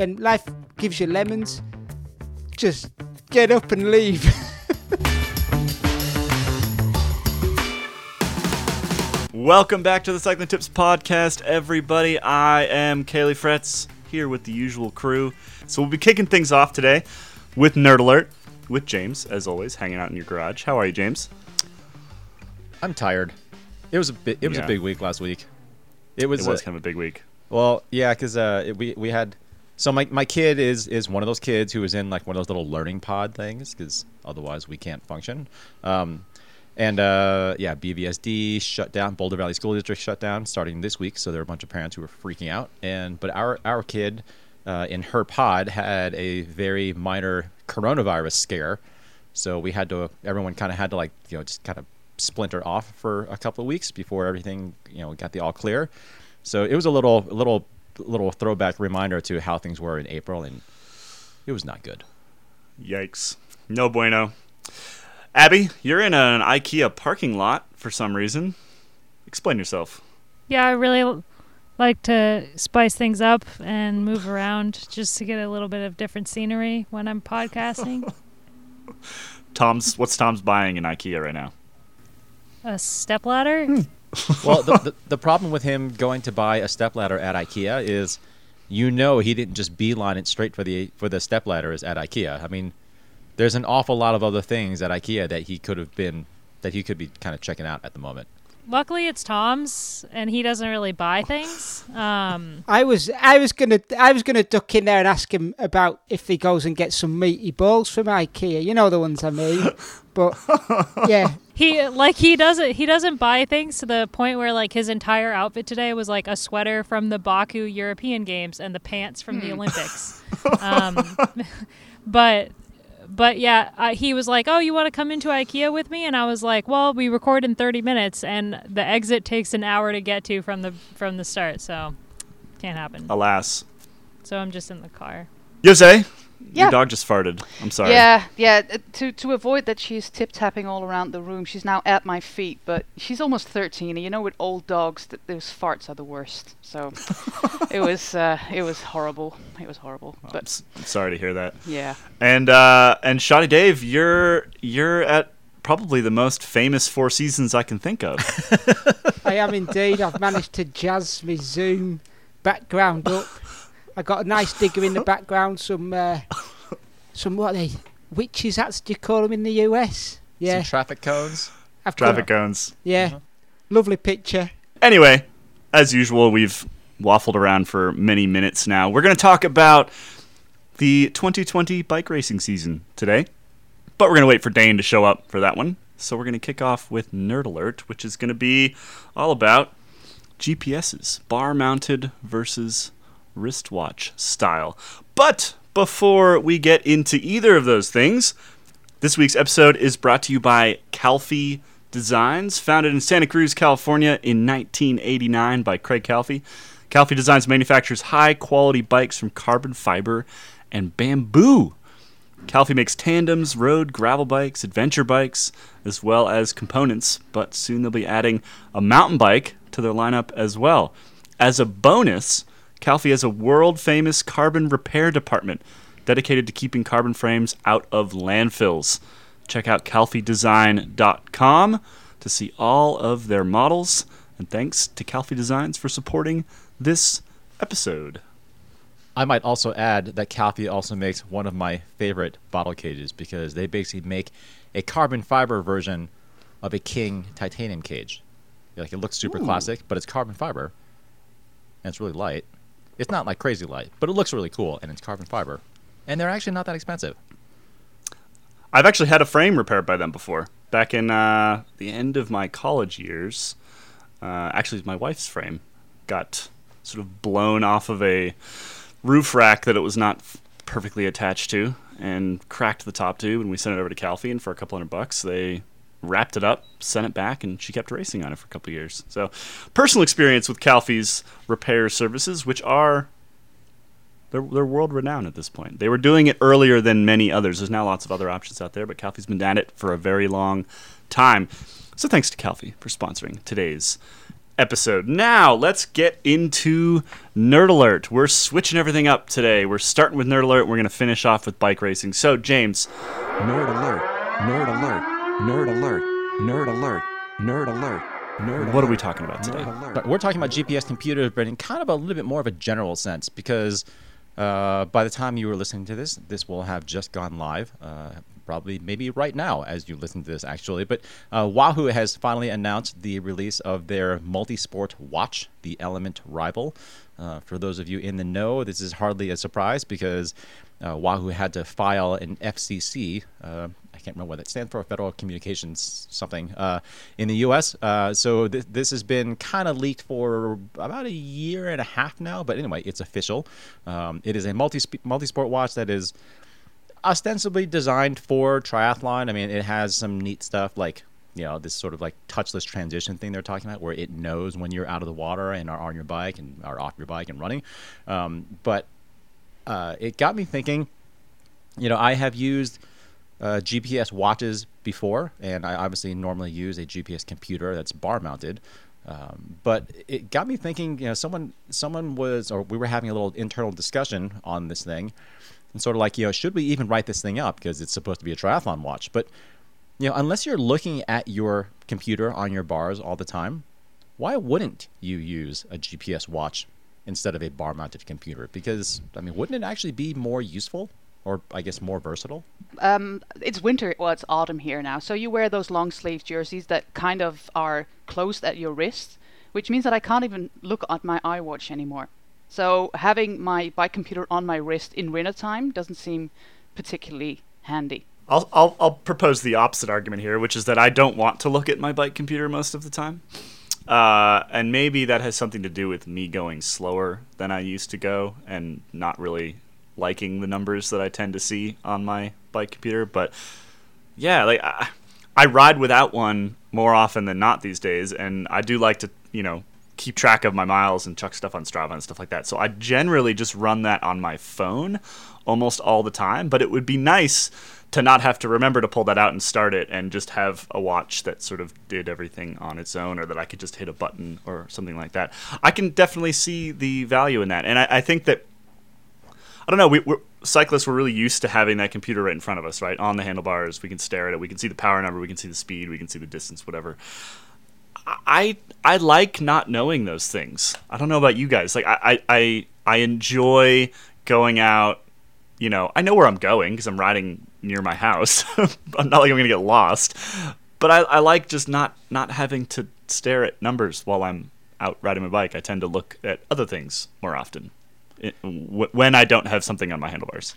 when life gives you lemons, just get up and leave. Welcome back to the Cycling Tips Podcast, everybody. I am Caley Fretz here with the usual crew. So we'll be kicking things off today with Nerd Alert with James, as always, hanging out in your garage. How are you, James? I'm tired. It was a bi- it was Yeah. a big week last week. It was, It was uh, kind of a big week. well, yeah, because uh, we we had so my my kid is is one of those kids who is in like one of those little learning pod things because otherwise we can't function. Um, and uh, yeah, BVSD shut down. Boulder Valley School District shut down starting this week. So there are a bunch of parents who were freaking out. And but our our kid uh, in her pod had a very minor coronavirus scare. So we had to everyone kind of had to like you know just kind of splinter off for a couple of weeks before everything you know got the all clear. So it was a little a little little throwback reminder to how things were in April, and it was not good. Yikes. No bueno. Abby, you're in an IKEA parking lot for some reason. Explain yourself. Yeah, I really like to spice things up and move around just to get a little bit of different scenery when I'm podcasting. Toms what's Toms buying in IKEA right now? a stepladder? Hmm. well, the, the, the problem with him going to buy a stepladder at IKEA is, you know, he didn't just beeline it straight for the for the stepladders at IKEA. I mean, there's an awful lot of other things at IKEA that he could have been that he could be kind of checking out at the moment. Luckily, it's Toms, and he doesn't really buy things. Um, I was I was gonna I was gonna duck in there and ask him about if he goes and gets some meaty balls from IKEA. You know the ones I mean. But yeah, he like he doesn't he doesn't buy things to the point where like his entire outfit today was like a sweater from the Baku European Games and the pants from the Olympics. Um, but but yeah, uh, he was like, "Oh, you want to come into IKEA with me?" And I was like, "Well, we record in 30 minutes, and the exit takes an hour to get to from the from the start, so can't happen." Alas. So I'm just in the car. Jose, Yeah. your dog just farted. I'm sorry. Yeah, yeah. uh, To to avoid that, she's tip tapping all around the room. She's now at my feet, but she's almost thirteen, and you know, with old dogs, that those farts are the worst. So it was uh, it was horrible. It was horrible. I'm But s- I'm sorry to hear that. yeah, And uh, and Shoddy Dave, you're you're at probably the most famous Four Seasons I can think of. I am indeed. I've managed to jazz my Zoom background up. I got a nice digger in the background. Some uh, some what are they witches hats do you call them in the US? Yeah, Some traffic cones. I've come- Traffic cones. Yeah, lovely picture. Anyway, as usual, we've waffled around for many minutes now. We're going to talk about the 2020 bike racing season today, but we're going to wait for Dane to show up for that one. So we're going to kick off with Nerd Alert, which is going to be all about GPSs, bar mounted versus wristwatch style. But before we get into either of those things, this week's episode is brought to you by Calfee Designs, founded in Santa Cruz, California in 1989 by Craig Calfee. Calfee Designs manufactures high quality bikes from carbon fiber and bamboo. Calfee makes tandems, road, gravel bikes, adventure bikes, as well as components, but soon they'll be adding a mountain bike to their lineup as well. As a bonus, Calfee has a world famous carbon repair department dedicated to keeping carbon frames out of landfills. Check out calfeedesign.com to see all of their models. And thanks to Calfee Designs for supporting this episode. I might also add that Calfee also makes one of my favorite bottle cages because they basically make a carbon fiber version of a King titanium cage. Like it looks super classic, but it's carbon fiber, and it's really light. It's not like crazy light, but it looks really cool, and it's carbon fiber, and they're actually not that expensive. I've actually had a frame repaired by them before. Back in uh, the end of my college years, uh, actually, my wife's frame got sort of blown off of a roof rack that it was not perfectly attached to and cracked the top tube. And we sent it over to Calfee, and for a couple hundred bucks, they wrapped it up, sent it back, and she kept racing on it for a couple years. So, personal experience with Calfee's repair services, which are they're, they're world renowned at this point. They were doing it earlier than many others. There's now lots of other options out there, but Calfee's been at it for a very long time. So thanks to Calfee for sponsoring today's episode. Now, let's get into Nerd Alert. We're switching everything up today. We're starting with Nerd Alert. We're going to finish off with bike racing. So, James, Nerd alert, nerd alert, nerd alert, nerd alert, nerd alert, nerd what are we talking about today? Nerd. But we're talking about GPS computers, but in kind of a little bit more of a general sense, because uh, by the time you were listening to this, this will have just gone live. Uh, probably, maybe right now, as you listen to this, actually. But uh, Wahoo has finally announced the release of their multi-sport watch, the ELEMNT Rival. Uh, for those of you in the know, this is hardly a surprise because uh, Wahoo had to file an FCC. I can't remember what that stands for, Federal Communications something, uh, in the U.S. Uh, so th- this has been kind of leaked for about a year and a half now. But anyway, it's official. Um, it is a multi multi-sport watch that is ostensibly designed for triathlon. I mean, it has some neat stuff like you know this sort of like touchless transition thing they're talking about, where it knows when you're out of the water and are on your bike and are off your bike and running. Um, but uh, it got me thinking. You know, I have used uh, GPS watches before, and I obviously normally use a GPS computer that's bar mounted. Um, but it got me thinking. You know, someone someone was, or we were having a little internal discussion on this thing, and sort of like, you know, should we even write this thing up because it's supposed to be a triathlon watch? But you know, unless you're looking at your computer on your bars all the time, why wouldn't you use a GPS watch instead of a bar-mounted computer? Because I mean, wouldn't it actually be more useful, or I guess more versatile? Um, it's winter. Well, it's autumn here now. So you wear those long sleeve jerseys that kind of are closed at your wrist, which means that I can't even look at my iWatch anymore. So having my bike computer on my wrist in winter time doesn't seem particularly handy. I'll, I'll, I'll propose the opposite argument here, which is that I don't want to look at my bike computer most of the time. Uh, and maybe that has something to do with me going slower than I used to go and not really liking the numbers that I tend to see on my bike computer. But yeah, like I, I ride without one more often than not these days, and I do like to, you know, keep track of my miles and chuck stuff on Strava and stuff like that. So I generally just run that on my phone almost all the time, but it would be nice to not have to remember to pull that out and start it and just have a watch that sort of did everything on its own or that I could just hit a button or something like that. I can definitely see the value in that. And I, I think that I don't know. We, we're, cyclists were really used to having that computer right in front of us, right on the handlebars. We can stare at it. We can see the power number. We can see the speed. We can see the distance. Whatever. I I like not knowing those things. I don't know about you guys. Like I I I enjoy going out. You know, I know where I'm going because I'm riding near my house. I'm not like I'm gonna get lost. But I, I like just not not having to stare at numbers while I'm out riding my bike. I tend to look at other things more often when I don't have something on my handlebars.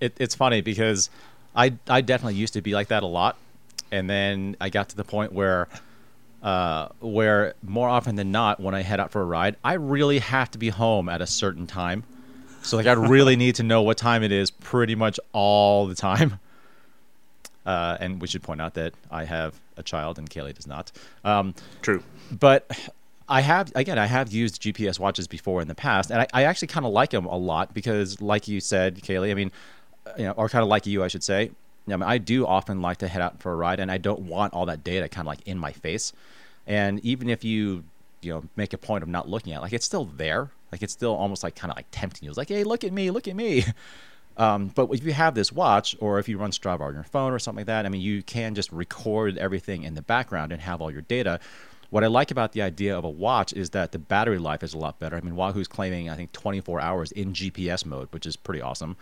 It, it's funny because I I definitely used to be like that a lot, and then I got to the point where. Uh, where more often than not, when I head out for a ride, I really have to be home at a certain time. So like, I really need to know what time it is pretty much all the time. Uh, and we should point out that I have a child and Caley does not. Um, True. but I have again, I have used GPS watches before in the past, and I, I actually kind of like them a lot because, like you said, Caley, I mean, you know, or kind of like you, I should say. I mean, I do often like to head out for a ride, and I don't want all that data kind of like in my face. And even if you, you know, make a point of not looking at, it, like it's still there. Like it's still almost like kind of like tempting you. It's like, hey, look at me, look at me. Um, but if you have this watch, or if you run Strava on your phone or something like that, I mean, you can just record everything in the background and have all your data. What I like about the idea of a watch is that the battery life is a lot better. I mean, Wahoo's claiming I think 24 hours in GPS mode, which is pretty awesome.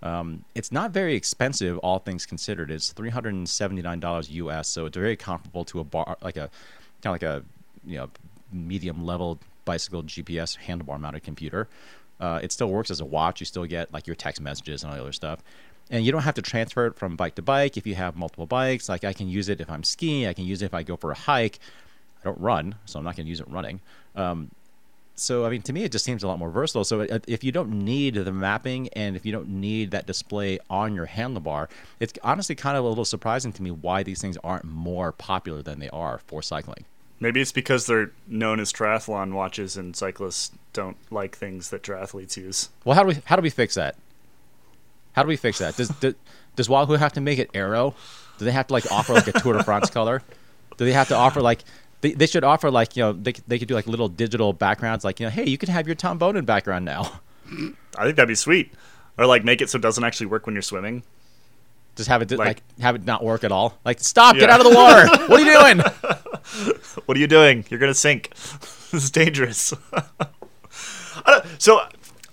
Um, it's not very expensive, all things considered. It's $379 US, so it's very comparable to a bar, like a kind of like a you know medium level bicycle GPS handlebar mounted computer. Uh, it still works as a watch. You still get like your text messages and all the other stuff. And you don't have to transfer it from bike to bike if you have multiple bikes. Like I can use it if I'm skiing. I can use it if I go for a hike. I don't run, so I'm not going to use it running. Um, so I mean, to me, it just seems a lot more versatile. So uh, if you don't need the mapping and if you don't need that display on your handlebar, it's honestly kind of a little surprising to me why these things aren't more popular than they are for cycling. Maybe it's because they're known as triathlon watches, and cyclists don't like things that triathletes use. Well, how do we how do we fix that? How do we fix that? Does does, does Wahoo have to make it aero? Do they have to like offer like a Tour de France color? Do they have to offer like they, they should offer like you know they, they could do like little digital backgrounds like you know hey you can have your Tom Boonen background now. I think that'd be sweet. Or like make it so it doesn't actually work when you're swimming. Just have it Like- like, have it not work at all. Like stop, get out of the water. what are you doing? What are you doing? You're gonna sink. this is dangerous. I so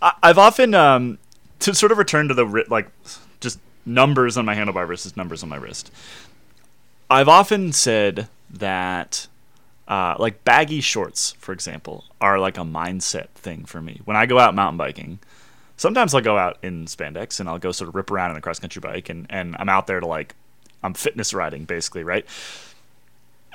I, I've often um, to sort of return to the ri- like just numbers on my handlebar versus numbers on my wrist. I've often said that uh, like baggy shorts, for example, are like a mindset thing for me. When I go out mountain biking, sometimes I'll go out in spandex and I'll go sort of rip around in a cross country bike and, and I'm out there to like I'm fitness riding basically, right?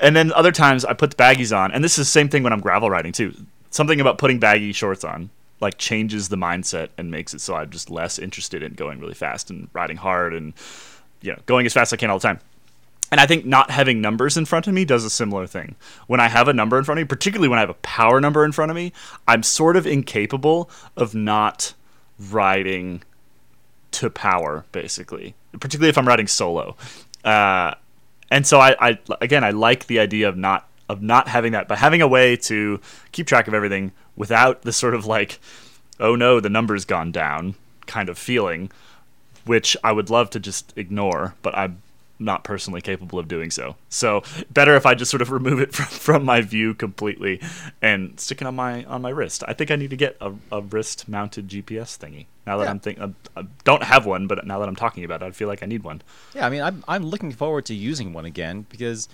And then other times I put the baggies on, and this is the same thing when I'm gravel riding too. Something about putting baggy shorts on like changes the mindset and makes it so I'm just less interested in going really fast and riding hard and you know going as fast as I can all the time. And I think not having numbers in front of me does a similar thing. When I have a number in front of me, particularly when I have a power number in front of me, I'm sort of incapable of not riding to power, basically. Particularly if I'm riding solo. Uh, and so I, I again I like the idea of not of not having that, but having a way to keep track of everything without the sort of like, oh no, the number's gone down kind of feeling, which I would love to just ignore, but I'm not personally capable of doing so. So better if I just sort of remove it from, from my view completely and stick it on my on my wrist. I think I need to get a, a wrist mounted GPS thingy. Now that Yeah. I'm thinking, I uh, uh, don't have one, but now that I'm talking about it, I feel like I need one. Yeah, I mean, I'm I'm looking forward to using one again because,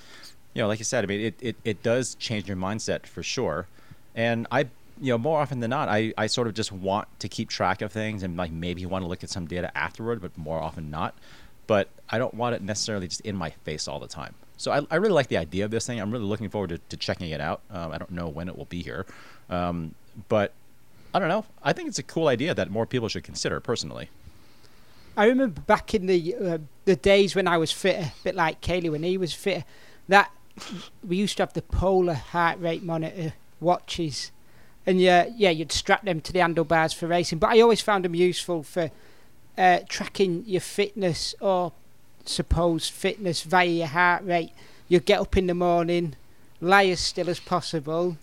you know, like you said, I mean, it, it, it does change your mindset for sure, and I, you know, more often than not, I, I sort of just want to keep track of things and like maybe want to look at some data afterward, but more often not, but I don't want it necessarily just in my face all the time. So I, I really like the idea of this thing. I'm really looking forward to, to checking it out. Um, I don't know when it will be here, um, but I don't know. I think it's a cool idea that more people should consider personally. I remember back in the uh, the days when I was fitter, a bit like Caley when he was fitter, that we used to have the polar heart rate monitor watches, and yeah, yeah, you'd strap them to the handlebars for racing. But I always found them useful for uh, tracking your fitness or supposed fitness via your heart rate. You'd get up in the morning, lie as still as possible,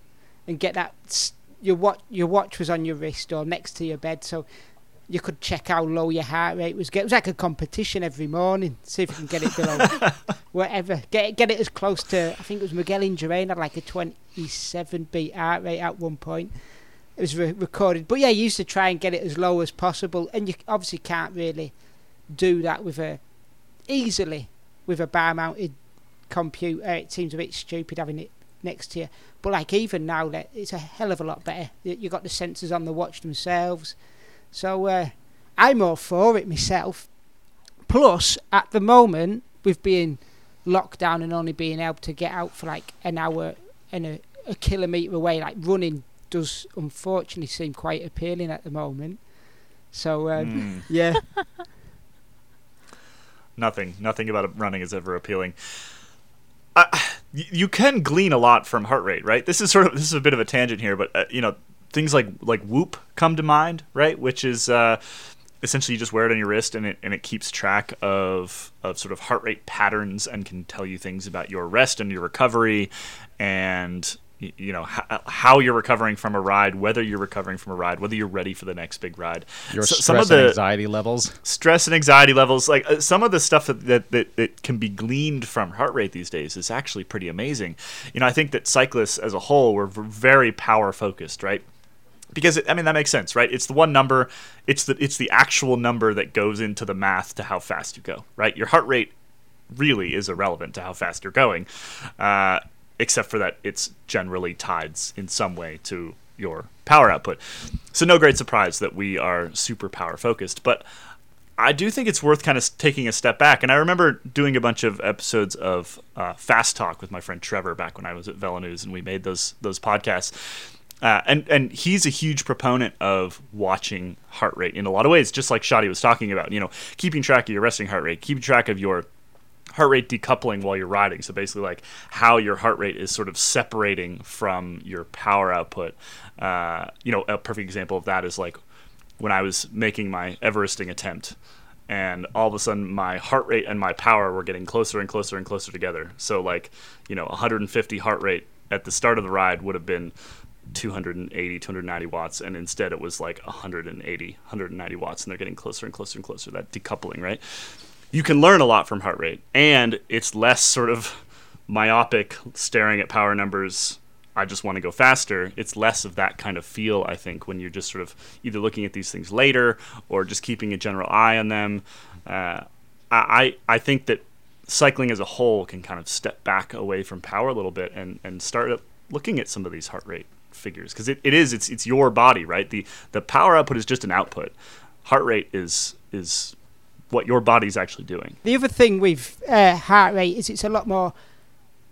and get that. Your watch, your watch was on your wrist or next to your bed, so you could check how low your heart rate was. It was like a competition every morning. See if you can get it below whatever. Get it, get it as close to. I think it was Miguel Indurain had like a 27 beat heart rate at one point. It was re- recorded, but yeah, you used to try and get it as low as possible, and you obviously can't really do that with a easily with a bar mounted computer. It seems a bit stupid having it next to you. But like even now, that it's a hell of a lot better. You you got the sensors on the watch themselves. So uh, I'm all for it myself. Plus, at the moment, with being locked down and only being able to get out for like an hour and a, a kilometre away, like running does unfortunately seem quite appealing at the moment. So um, yeah, Nothing, nothing about running is ever appealing. Uh, you can glean a lot from heart rate, right? This is sort of this is a bit of a tangent here, but uh, you know things like like Whoop come to mind, right? Which is uh, essentially you just wear it on your wrist and it and it keeps track of of sort of heart rate patterns and can tell you things about your rest and your recovery and y- you know how, how you're recovering from a ride, whether you're recovering from a ride, whether you're ready for the next big ride. Your So- stress and anxiety levels. stress and anxiety levels like uh, some of the stuff that, that, that, that can be gleaned from heart rate these days is actually pretty amazing. You know i think that cyclists as a whole were very power focused right? Because it, i mean that makes sense right? It's the one number it's the it's the actual number that goes into the math to how fast you go right? Your heart rate really is irrelevant to how fast you're going. Uh, except for that it's generally tied in some way to your power output so no great surprise that we are super power focused but I do think it's worth kind of taking a step back. And I remember doing a bunch of episodes of uh, Fast Talk with my friend Trevor back when I was at VeloNews, and we made those those podcasts. Uh, and and he's a huge proponent of watching heart rate in a lot of ways, just like Shadi was talking about. You know, keeping track of your resting heart rate, keeping track of your heart rate decoupling while you're riding. So basically, like how your heart rate is sort of separating from your power output. Uh, you know, a perfect example of that is like when I was making my Everesting attempt, and all of a sudden my heart rate and my power were getting closer and closer and closer together. So like, you know, 150 heart rate at the start of the ride would have been 280, 290 watts, and instead it was like 180, 190 watts, and they're getting closer and closer and closer. That decoupling, right? You can learn a lot from heart rate, and it's less sort of myopic staring at power numbers. I just want to go faster. It's less of that kind of feel, I think, when you're just sort of either looking at these things later or just keeping a general eye on them. Uh, I I think that cycling as a whole can kind of step back away from power a little bit and, and start looking at some of these heart rate figures because it, it is it's it's your body right the the power output is just an output heart rate is is what your body's actually doing The other thing with uh, heart rate is it's a lot more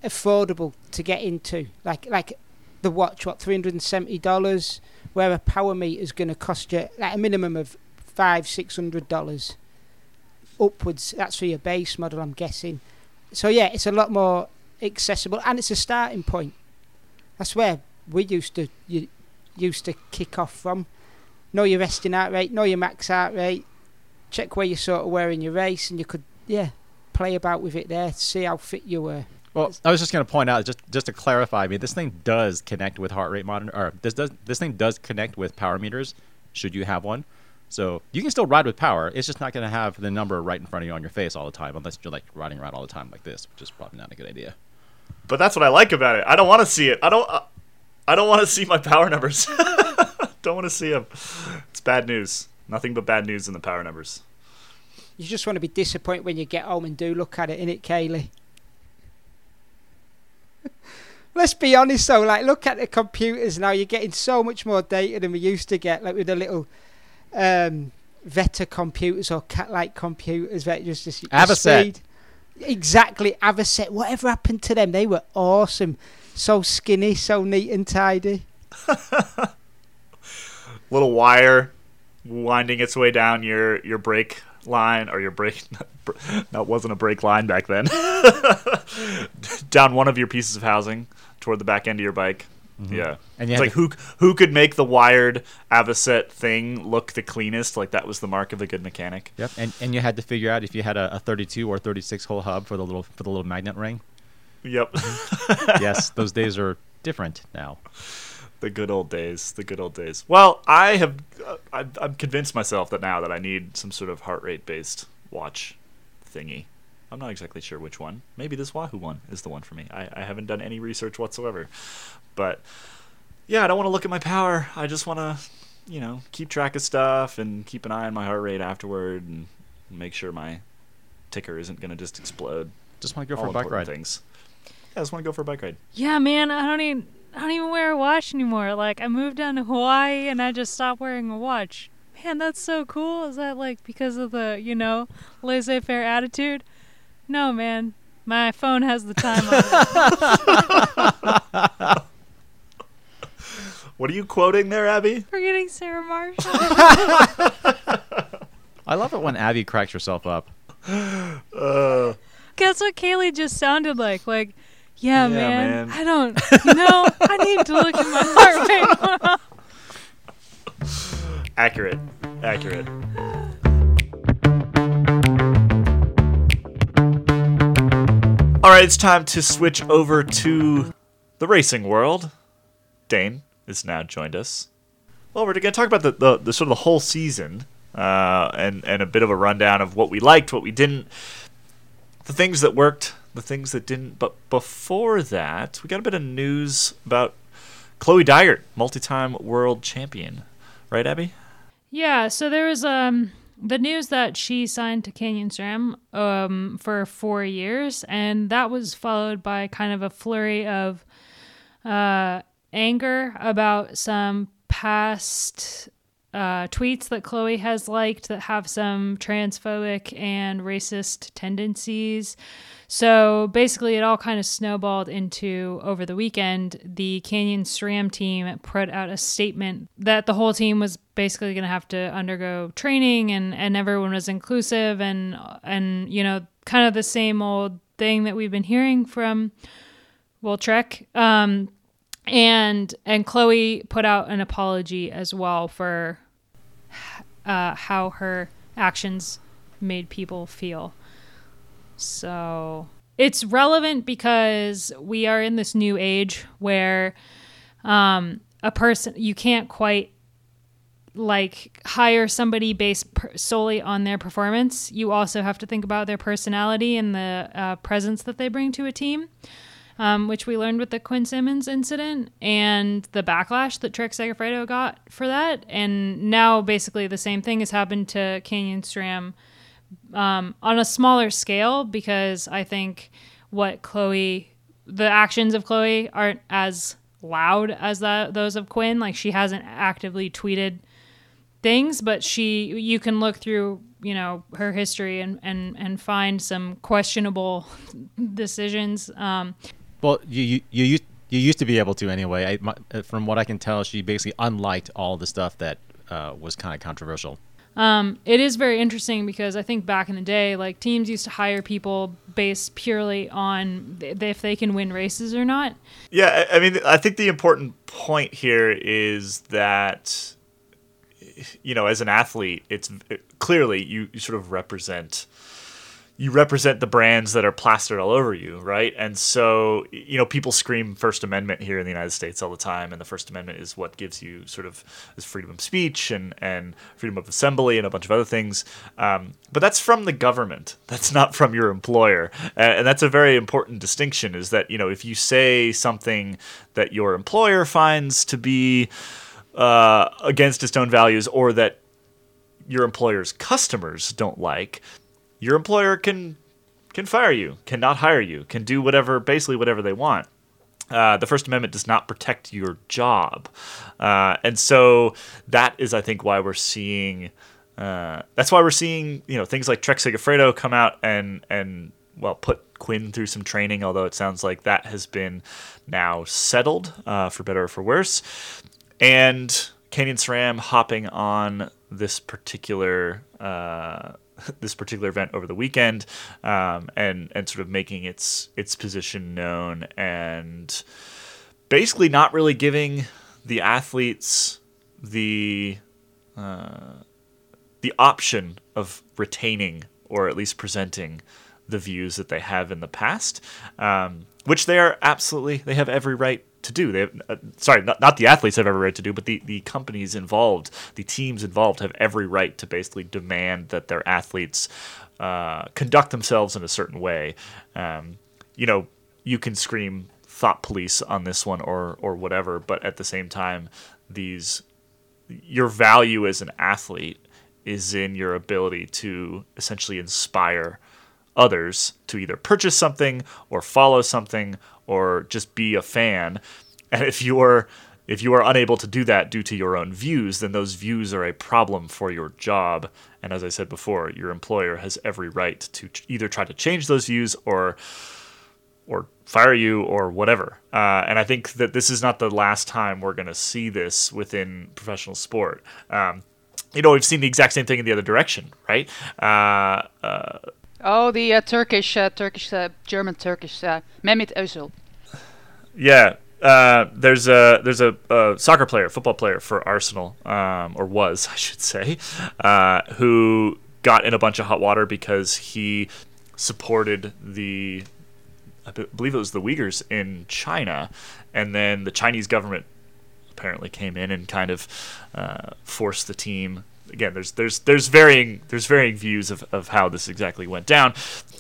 affordable to get into. Like like the watch, what three hundred and seventy dollars, where a power meter is going to cost you like a minimum of five six hundred dollars upwards. That's for your base model, I'm guessing. So yeah, it's a lot more accessible, and it's a starting point. That's where we used to you used to kick off from. Know your resting heart rate, know your max heart rate, check where you're sort of wearing your race, and you could yeah play about with it there, to see how fit you were. Well, I was just going to point out, just just to clarify, I mean, this thing does connect with heart rate monitor, or this does this thing does connect with power meters. Should you have one, so you can still ride with power. It's just not going to have the number right in front of you on your face all the time, unless you're like riding around all the time like this, which is probably not a good idea. but that's what i like about it i don't want to see it i don't uh, i don't want to see my power numbers don't want to see them it's bad news nothing but bad news in the power numbers You just want to be disappointed when you get home and do look at it, innit, Caley? Let's be honest though, like look at the computers now, you're getting so much more data than we used to get, like with the little um Vetta computers or cat like computers that just just the Avocet. speed. Exactly, Avocet. Whatever happened to them? They were awesome. So skinny, so neat and tidy. little wire winding its way down your your brake line or your brake that wasn't a brake line back then down one of your pieces of housing toward the back end of your bike. Mm-hmm. Yeah. And you it's like who who could make the wired avocet thing look the cleanest? Like that was the mark of a good mechanic. Yep, and and you had to figure out if you had a, a 32 or 36 hole hub for the little for the little magnet ring. yep. Mm-hmm. Yes, those days are different now. The good old days the good old days. Well i have uh, I've, i've convinced myself that now that i need some sort of heart rate based watch thingy. I'm not exactly sure which one. Maybe this wahoo one is the one for me. I, I haven't done any research whatsoever. But yeah i don't want to look at my power. I just want to you know keep track of stuff and keep an eye on my heart rate afterward and make sure my ticker isn't going to just explode. Just want to go for a bike important ride. things. Yeah, i just want to go for a bike ride. Yeah, man, I don't even I don't even wear a watch anymore. Like I moved down to Hawaii and I just stopped wearing a watch. Man, that's so cool. Is that like because of the, you know, laissez-faire attitude? No, man. My phone has the time on it. what are you quoting there abby Forgetting Sarah Marshall. I love it when Abby cracks herself up. uh, Guess what Caley just sounded like? Like, yeah, Yeah, man, man. I don't, you know, I need to look at my heart rate. accurate. Accurate. All right it's time to switch over to the racing world. Dane has now joined us. Well we're going to talk about the, the, the sort of the whole season uh, and, and a bit of a rundown of what we liked what we didn't the things that worked the things that didn't but before that we got a bit of news about chloe dygert multi-time world champion right abby Yeah, so there was um the news that she signed to Canyon SRAM um for four years, and that was followed by kind of a flurry of uh anger about some past uh, tweets that Chloe has liked that have some transphobic and racist tendencies. So basically, it all kind of snowballed into over the weekend. The Canyon SRAM team put out a statement that the whole team was basically going to have to undergo training, and and everyone was inclusive, and and you know, kind of the same old thing that we've been hearing from well Trek. Um, and and Chloe put out an apology as well for uh, how her actions made people feel. So it's relevant because we are in this new age where um, a person you can't quite like hire somebody based per- solely on their performance. You also have to think about their personality and the uh, presence that they bring to a team, um, which we learned with the Quinn Simmons incident and the backlash that Trek Segafredo got for that. And now basically the same thing has happened to Canyon SRAM um, on a smaller scale because I think what Chloe, the actions of Chloe aren't as loud as that those of Quinn. Like she hasn't actively tweeted things, but she you can look through you know her history and and and find some questionable decisions. Um, Well, you you you used, you used to be able to anyway. I, my, from what I can tell, she basically unliked all the stuff that uh, was kind of controversial. Um, it is very interesting because I think back in the day, like teams used to hire people based purely on th- if they can win races or not. Yeah, I I mean, I think the important point here is that, you know, as an athlete, it's clearly you, you sort of represent you represent the brands that are plastered all over you, right? And so, you know, people scream First Amendment here in the United States all the time, and the First Amendment is what gives you sort of this freedom of speech and and freedom of assembly and a bunch of other things. Um, but that's from the government. That's not from your employer, and, that's a very important distinction. Is that you know if you say something that your employer finds to be uh, against its own values, or that your employer's customers don't like, your employer can can fire you, cannot hire you, can do whatever basically whatever they want. Uh, the First Amendment does not protect your job, uh, and so that is, I think, why we're seeing. Uh, that's why we're seeing you know things like Trek Segafredo come out and and well put Quinn through some training. Although it sounds like that has been now settled uh, for better or for worse, and Canyon SRAM hopping on this particular uh, this particular event over the weekend, um, and and sort of making its its position known, and basically not really giving the athletes the uh, the option of retaining or at least presenting the views that they have in the past, um, which they are absolutely they have every right to do. They have, uh, sorry, not, not the athletes have every right to do, but the, the companies involved, the teams involved have every right to basically demand that their athletes uh, conduct themselves in a certain way. Um, you know, you can scream thought police on this one or or whatever, but at the same time, these your value as an athlete is in your ability to essentially inspire others to either purchase something or follow something or just be a fan. And if you are if you are unable to do that due to your own views, then those views are a problem for your job. And as I said before, your employer has every right to either try to change those views or or fire you or whatever. Uh, and I think that this is not the last time we're going to see this within professional sport. Um, you know, we've seen the exact same thing in the other direction, right? Uh, uh, Oh, the uh, Turkish, uh, Turkish, uh, German Turkish, uh, Mehmet Özil. Yeah, uh, there's a there's a, a soccer player, football player for Arsenal, um, or was I should say, uh, who got in a bunch of hot water because he supported the I believe it was the Uyghurs in China, and then the Chinese government apparently came in and kind of forced the team. Again, there's there's there's varying there's varying views of, of how this exactly went down,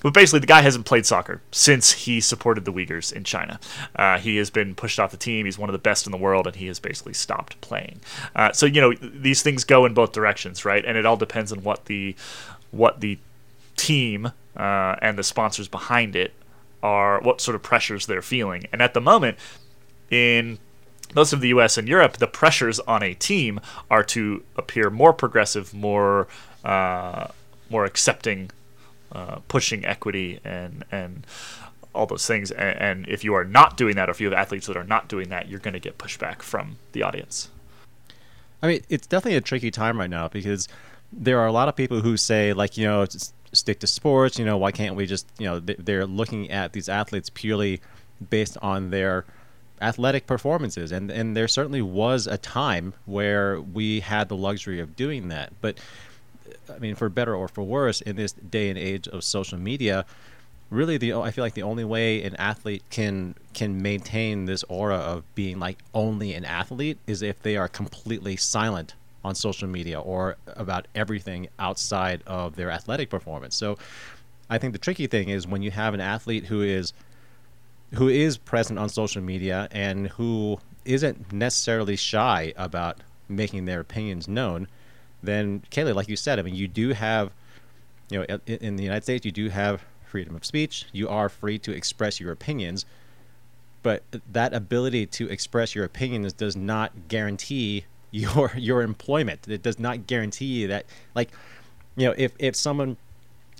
but basically the guy hasn't played soccer since he supported the Uyghurs in China. Uh, he has been pushed off the team. He's one of the best in the world, and he has basically stopped playing. Uh, so you know these things go in both directions, right? And it all depends on what the what the team uh, and the sponsors behind it are what sort of pressures they're feeling. And at the moment, in most of the US and Europe, the pressures on a team are to appear more progressive, more uh, more accepting, uh, pushing equity and and all those things. And, and if you are not doing that, or if you have athletes that are not doing that, you're going to get pushback from the audience. I mean, it's definitely a tricky time right now because there are a lot of people who say, like, you know, stick to sports. You know, why can't we just, you know, they're looking at these athletes purely based on their athletic performances, and and there certainly was a time where we had the luxury of doing that. But uh, I mean, for better or for worse, in this day and age of social media, really the I feel like the only way an athlete can can maintain this aura of being like only an athlete is if they are completely silent on social media or about everything outside of their athletic performance. So I think the tricky thing is when you have an athlete who is who is present on social media and who isn't necessarily shy about making their opinions known, then Caley, like you said, I mean, you do have, you know, in, in the United States, you do have freedom of speech. You are free to express your opinions, but that ability to express your opinions does not guarantee your your employment. It does not guarantee that, like, you know, if if someone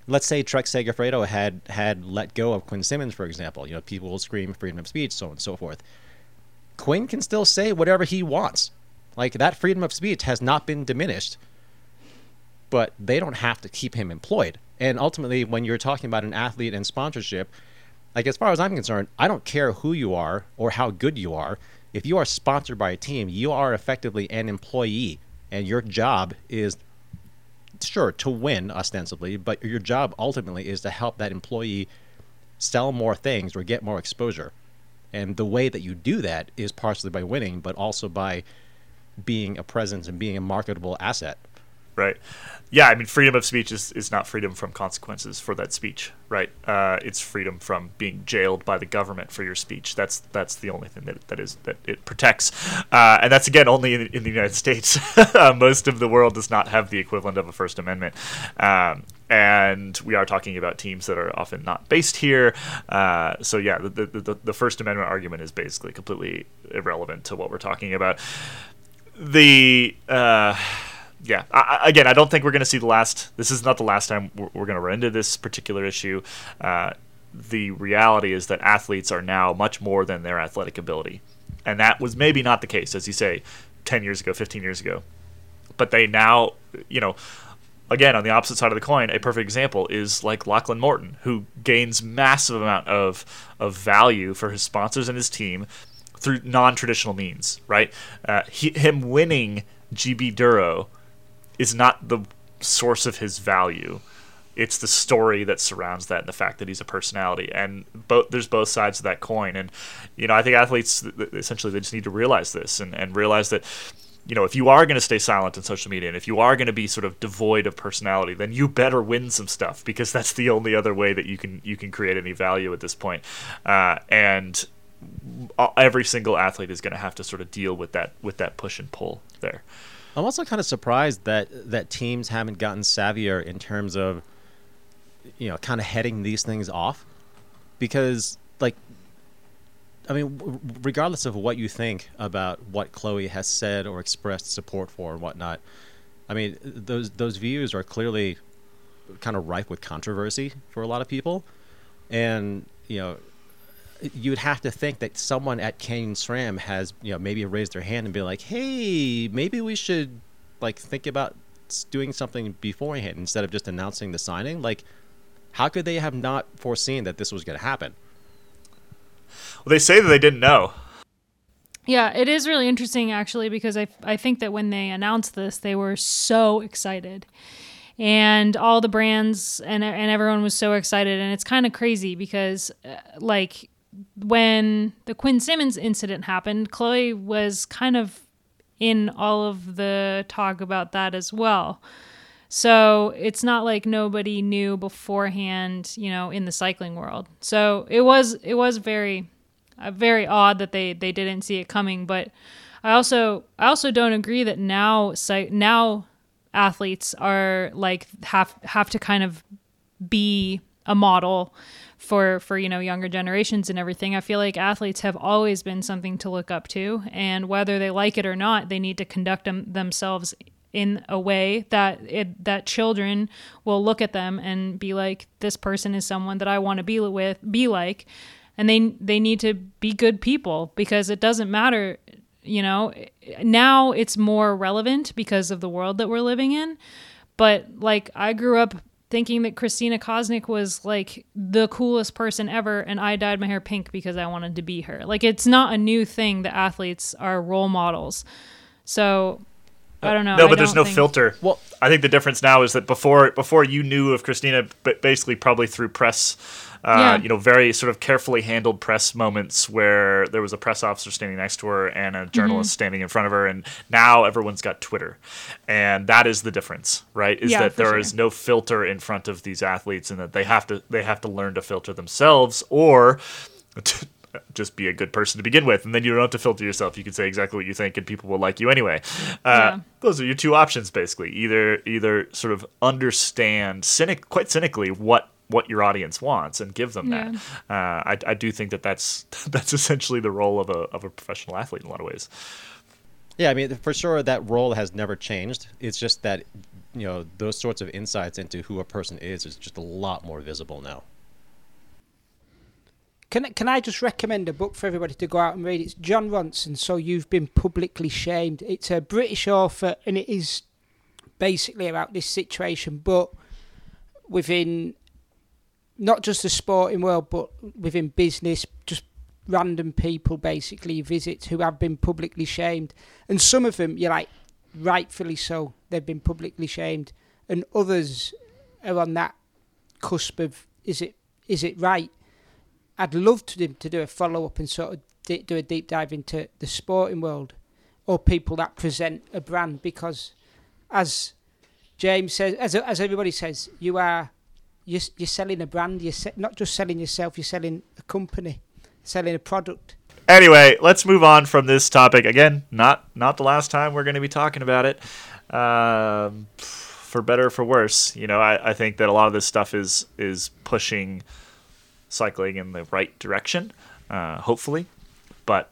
let's say Trek Segafredo had had let go of Quinn Simmons, for example. You know, people will scream freedom of speech, so on and so forth. Quinn can still say whatever he wants. Like that freedom of speech has not been diminished, but they don't have to keep him employed. And ultimately, when you're talking about an athlete and sponsorship, like as far as I'm concerned, I don't care who you are or how good you are. If you are sponsored by a team, you are effectively an employee, and your job is sure to win ostensibly, but your job ultimately is to help that employee sell more things or get more exposure. And the way that you do that is partially by winning, but also by being a presence and being a marketable asset. Right? Yeah, I mean, freedom of speech is, is not freedom from consequences for that speech, right? Uh, it's freedom from being jailed by the government for your speech. That's that's the only thing that that is that it protects, uh, and that's again only in, in the United States. Uh, Most of the world does not have the equivalent of a First Amendment. Um, and we are talking about teams that are often not based here. Uh, so yeah, the, the, the, the First Amendment argument is basically completely irrelevant to what we're talking about. The uh, yeah, I, again, I don't think we're going to see the last. This is not the last time we're, we're going to run into this particular issue. Uh, the reality is that athletes are now much more than their athletic ability, and that was maybe not the case, as you say, ten years ago, fifteen years ago. But they now, you know, again on the opposite side of the coin, a perfect example is like Lachlan Morton, who gains massive amount of of value for his sponsors and his team through non-traditional means, right? Uh, he, him winning GB Duro is not the source of his value. It's the story that surrounds that and the fact that he's a personality. And both there's both sides of that coin. And you know, I think athletes th- th- essentially they just need to realize this and, and realize that you know, if you are going to stay silent on social media and if you are going to be sort of devoid of personality, then you better win some stuff because that's the only other way that you can you can create any value at this point. Uh, and every single athlete is going to have to sort of deal with that with that push and pull there. I'm also kind of surprised that that teams haven't gotten savvier in terms of you know kind of heading these things off. Because like I mean regardless of what you think about what Chloe has said or expressed support for and whatnot I mean those those views are clearly kind of rife with controversy for a lot of people. And you know you would have to think that someone at Canyon SRAM has, you know, maybe raised their hand and be like, "Hey, maybe we should like think about doing something beforehand instead of just announcing the signing." Like, how could they have not foreseen that this was going to happen? Well, they say that they didn't know. Yeah, it is really interesting actually because I I think that when they announced this, they were so excited. And all the brands and and everyone was so excited and it's kind of crazy because uh, like when the Quinn Simmons incident happened, Chloe was kind of in all of the talk about that as well. So it's not like nobody knew beforehand, you know, in the cycling world. So it was it was very uh, very odd that they they didn't see it coming, but I also I also don't agree that now now athletes are like have have to kind of be a model for for you know younger generations and everything i feel like athletes have always been something to look up to. And whether they like it or not they need to conduct them, themselves in a way that it, that children will look at them and be like this person is someone that I want to be with be like. And they they need to be good people because it doesn't matter you know now it's more relevant because of the world that we're living in. But like I grew up thinking that Christina Kosnick was like the coolest person ever and I dyed my hair pink because I wanted to be her. Like it's not a new thing that athletes are role models. So I don't know. No, but there's no think- filter. Well- I think the difference now is that before before you knew of Christina, but basically probably through press, uh, Yeah. you know, very sort of carefully handled press moments where there was a press officer standing next to her and a journalist Mm-hmm. standing in front of her, and now everyone's got Twitter, and that is the difference, right? Is Yeah, that for there is sure. no filter in front of these athletes, and that they have to they have to learn to filter themselves, or just be a good person to begin with, and then you don't have to filter yourself. You can say exactly what you think, and people will like you anyway. Uh, Yeah. Those are your two options, basically. Either either sort of understand cynic, quite cynically, what what your audience wants, and give them that. Uh, I, I do think that that's that's essentially the role of a of a professional athlete in a lot of ways. Yeah, I mean, for sure, that role has never changed. It's just that, you know, those sorts of insights into who a person is is just a lot more visible now. Can can I just recommend a book for everybody to go out and read? It's Jon Ronson. So you've been publicly shamed. It's a British author, and it is basically about this situation, but within not just the sporting world, but within business, just random people basically he visits who have been publicly shamed, and some of them you're like rightfully so. They've been publicly shamed, and others are on that cusp of is it is it right? I'd love to do, to do a follow up and sort of do a deep dive into the sporting world or people that present a brand because, as James says, as as everybody says, you are you're, you're selling a brand. You're se- not just selling yourself. You're selling a company, selling a product. Anyway, let's move on from this topic. Again, not not the last time we're going to be talking about it. Um, for better or for worse, you know, I, I think that a lot of this stuff is is pushing cycling in the right direction, uh, hopefully. But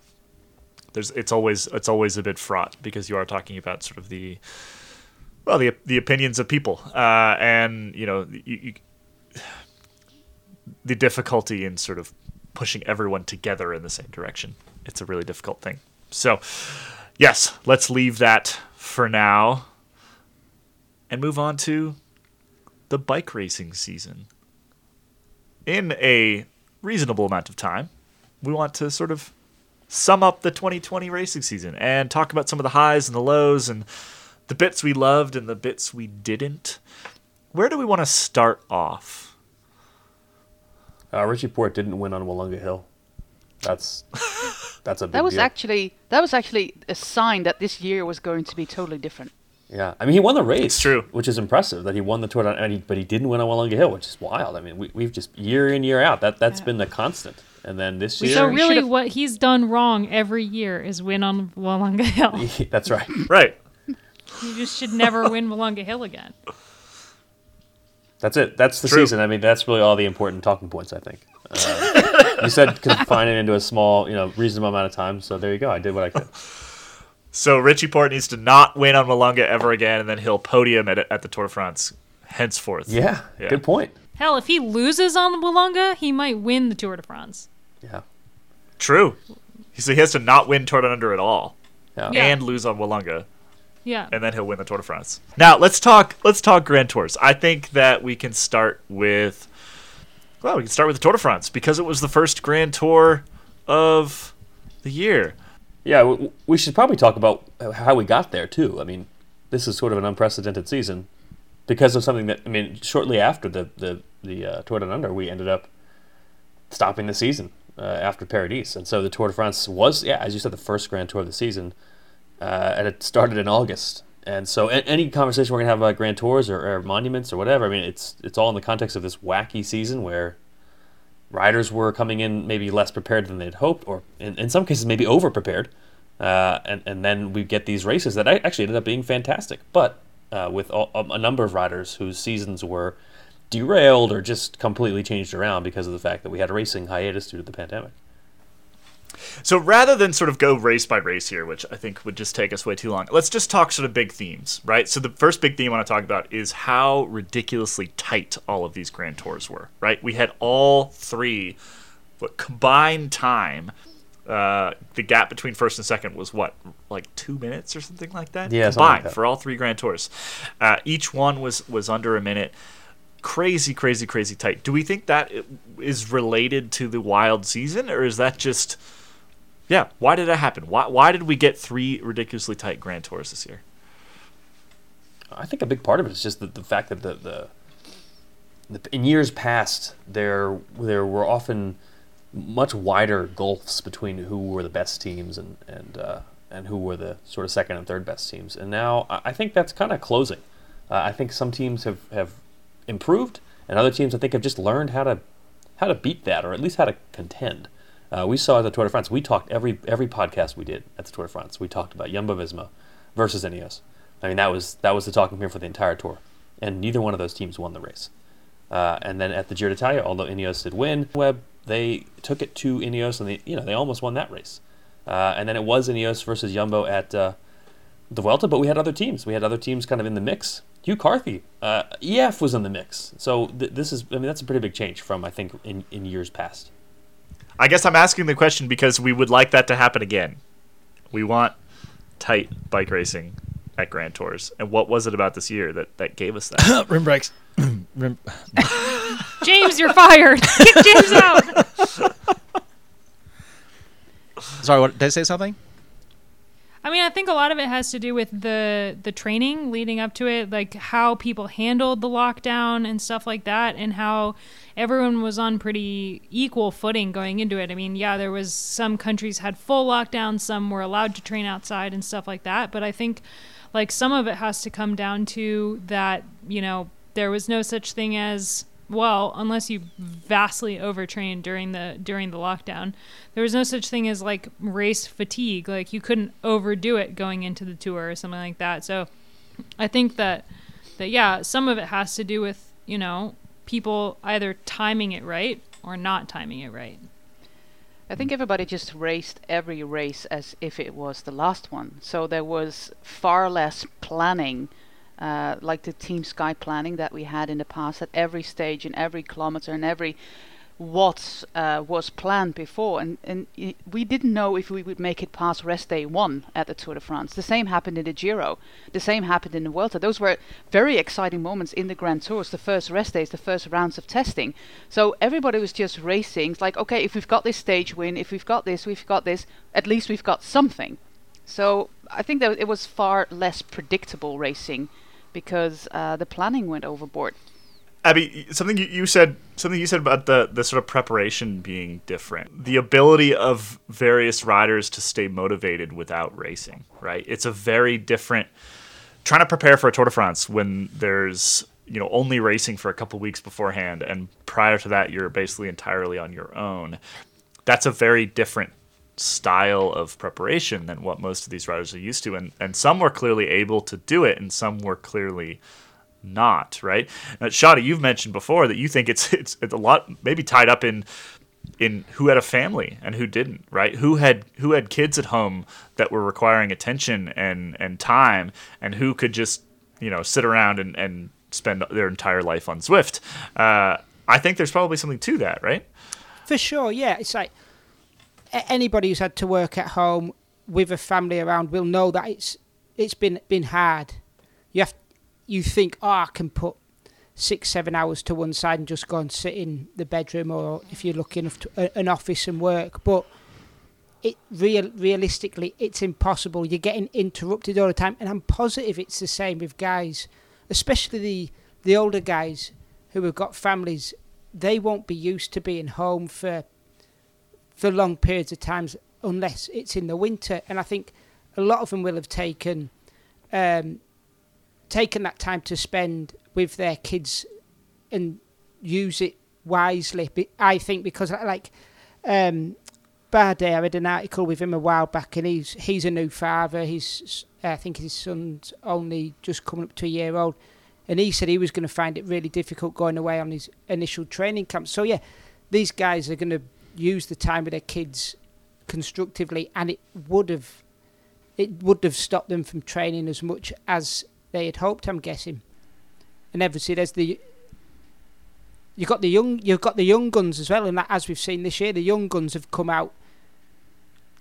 there's it's always it's always a bit fraught because you are talking about sort of the well the the opinions of people uh, and you know you, you, the difficulty in sort of pushing everyone together in the same direction. It's a really difficult thing. So, yes, let's leave that for now and move on to the bike racing season. In a reasonable amount of time, we want to sort of sum up the 2020 racing season and talk about some of the highs and the lows and the bits we loved and the bits we didn't. Where do we want to start off? Uh, Richie Porte didn't win on Willunga Hill. That's that's a big That was deal. actually that was actually a sign that this year was going to be totally different. Yeah. I mean, he won the race. It's true. which is impressive that he won the Tour, de- and he, but he didn't win on Willunga Hill, which is wild. I mean, we, we've just year in year out that that's been the constant. And then this year, So really, what he's done wrong every year is win on Willunga Hill. that's right. Right. you just should never win Willunga Hill again. That's it. That's the True. season. I mean, that's really all the important talking points. I think. Uh, you said confine it into a small, you know, reasonable amount of time. So there you go. I did what I could. So Richie Porte needs to not win on Willunga ever again, and then he'll podium at, at the Tour de France henceforth. Yeah. Yeah. Good point. Hell, if he loses on Willunga, he might win the Tour de France. Yeah. True. So he has to not win Tour Down Under at all, Yeah. Yeah. and lose on Willunga, Yeah. and then he'll win the Tour de France. Now let's talk. Let's talk Grand Tours. I think that we can start with. Well, we can start with the Tour de France because it was the first Grand Tour of the year. Yeah, we should probably talk about how we got there too. I mean, this is sort of an unprecedented season because of something that I mean. Shortly after the the the uh, Tour Down Under, we ended up stopping the season uh, after Paris-Nice, and so the Tour de France was, yeah, as you said, the first Grand Tour of the season, uh, and it started in August. And so, a- any conversation we're gonna have about Grand Tours or, or monuments or whatever, I mean, it's it's all in the context of this wacky season where riders were coming in maybe less prepared than they'd hoped, or in, in some cases maybe over prepared. Uh, and, and then we get these races that actually ended up being fantastic, but uh, with all, a a number of riders whose seasons were derailed or just completely changed around because of the fact that we had a racing hiatus due to the pandemic. So rather than sort of go race by race here, which I think would just take us way too long, let's just talk sort of big themes, right? So the first big theme I want to talk about is how ridiculously tight all of these Grand Tours were, right? We had all three, but combined time. Uh, the gap between first and second was what, like two minutes or something like that. Yeah, something like combined that. for all three Grand Tours. Uh, each one was was under a minute. Crazy, crazy, crazy tight. Do we think that is related to the wild season, or is that just yeah, why did that happen? Why why did we get three ridiculously tight Grand Tours this year? I think a big part of it is just the, the fact that the, the, in years past there there were often much wider gulfs between who were the best teams and and uh, and who were the sort of second and third best teams. And now I I think that's kind of closing. Uh, I think some teams have, have improved, and other teams I think have just learned how to how to beat that, or at least how to contend. Uh, we saw at the Tour de France. We talked every every podcast we did at the Tour de France. We talked about Jumbo Visma versus Ineos. I mean that was that was the talking point for the entire tour, and neither one of those teams won the race. Uh, and then at the Giro d'Italia, although Ineos did win, Web they took it to Ineos, and they you know they almost won that race. Uh, and then it was Ineos versus Jumbo at uh, the Vuelta, but we had other teams. We had other teams kind of in the mix. Hugh Carthy, uh, EF was in the mix. So th- this is I mean that's a pretty big change from I think in, in years past. I guess I'm asking the question because we would like that to happen again. We want tight bike racing at Grand Tours. And what was it about this year that, that gave us that? Rim brakes. Rim. James, you're fired. Get James out. Sorry, what, did I say something? I mean, I think a lot of it has to do with the the training leading up to it, like how people handled the lockdown and stuff like that, and how everyone was on pretty equal footing going into it. I mean, yeah, there was some countries had full lockdown, some were allowed to train outside and stuff like that, but I think like some of it has to come down to that, you know, there was no such thing as well, unless you vastly overtrained during the during the lockdown, there was no such thing as like race fatigue. Like you couldn't overdo it going into the tour or something like that. So I think that that yeah, some of it has to do with, you know, people either timing it right or not timing it right. I think everybody just raced every race as if it was the last one. So there was far less planning, uh, like the Team Sky planning that we had in the past at every stage and every kilometer and every what uh, was planned before. And, and we didn't know if we would make it past rest day one at the Tour de France. The same happened in the Giro. The same happened in the Vuelta. Those were very exciting moments in the Grand Tours, the first rest days, the first rounds of testing. So everybody was just racing. It's like, okay, if we've got this stage win, if we've got this, we've got this, at least we've got something. So I think that it was far less predictable racing because uh, the planning went overboard. Abby, something you, you said something you said about the the sort of preparation being different. The ability of various riders to stay motivated without racing, right? It's a very different trying to prepare for a Tour de France when there's you know only racing for a couple weeks beforehand and prior to that you're basically entirely on your own. That's a very different style of preparation than what most of these riders are used to and and some were clearly able to do it and some were clearly not right. Now, Shadi, you've mentioned before that you think it's it's it's a lot maybe tied up in in who had a family and who didn't, right? Who had who had kids at home that were requiring attention and and time, and who could just you know sit around and and spend their entire life on Zwift. Uh, I think there's probably something to that, right? For sure, yeah. It's like anybody who's had to work at home with a family around will know that it's it's been been hard. You have you think, oh, I can put six seven hours to one side and just go and sit in the bedroom, or if you're lucky enough to an office and work, but. It real realistically, it's impossible. You're getting interrupted all the time, and I'm positive it's the same with guys, especially the the older guys who have got families. They won't be used to being home for for long periods of times unless it's in the winter. And I think a lot of them will have taken um, taken that time to spend with their kids and use it wisely. I think because like um, Bardet, I read an article with him a while back, and he's he's a new father. He's I think his son's only just coming up to a year old, and he said he was going to find it really difficult going away on his initial training camp. So yeah, these guys are going to use the time with their kids constructively, and it would have it would have stopped them from training as much as they had hoped. I'm guessing. And obviously, there's the you've got the young you've got the young guns as well, and that, as we've seen this year, the young guns have come out,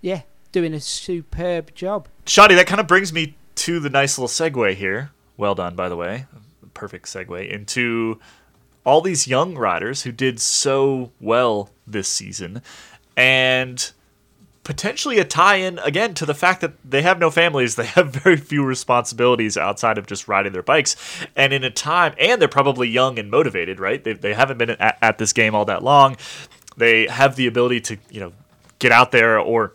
yeah, doing a superb job. Shadi, that kind of brings me to the nice little segue here. Well done, by the way. Perfect segue into all these young riders who did so well this season. And potentially a tie-in again to the fact that they have no families. They have very few responsibilities outside of just riding their bikes. And in a time and they're probably young and motivated right? They, they haven't been at, at this game all that long. They have the ability to you know get out there or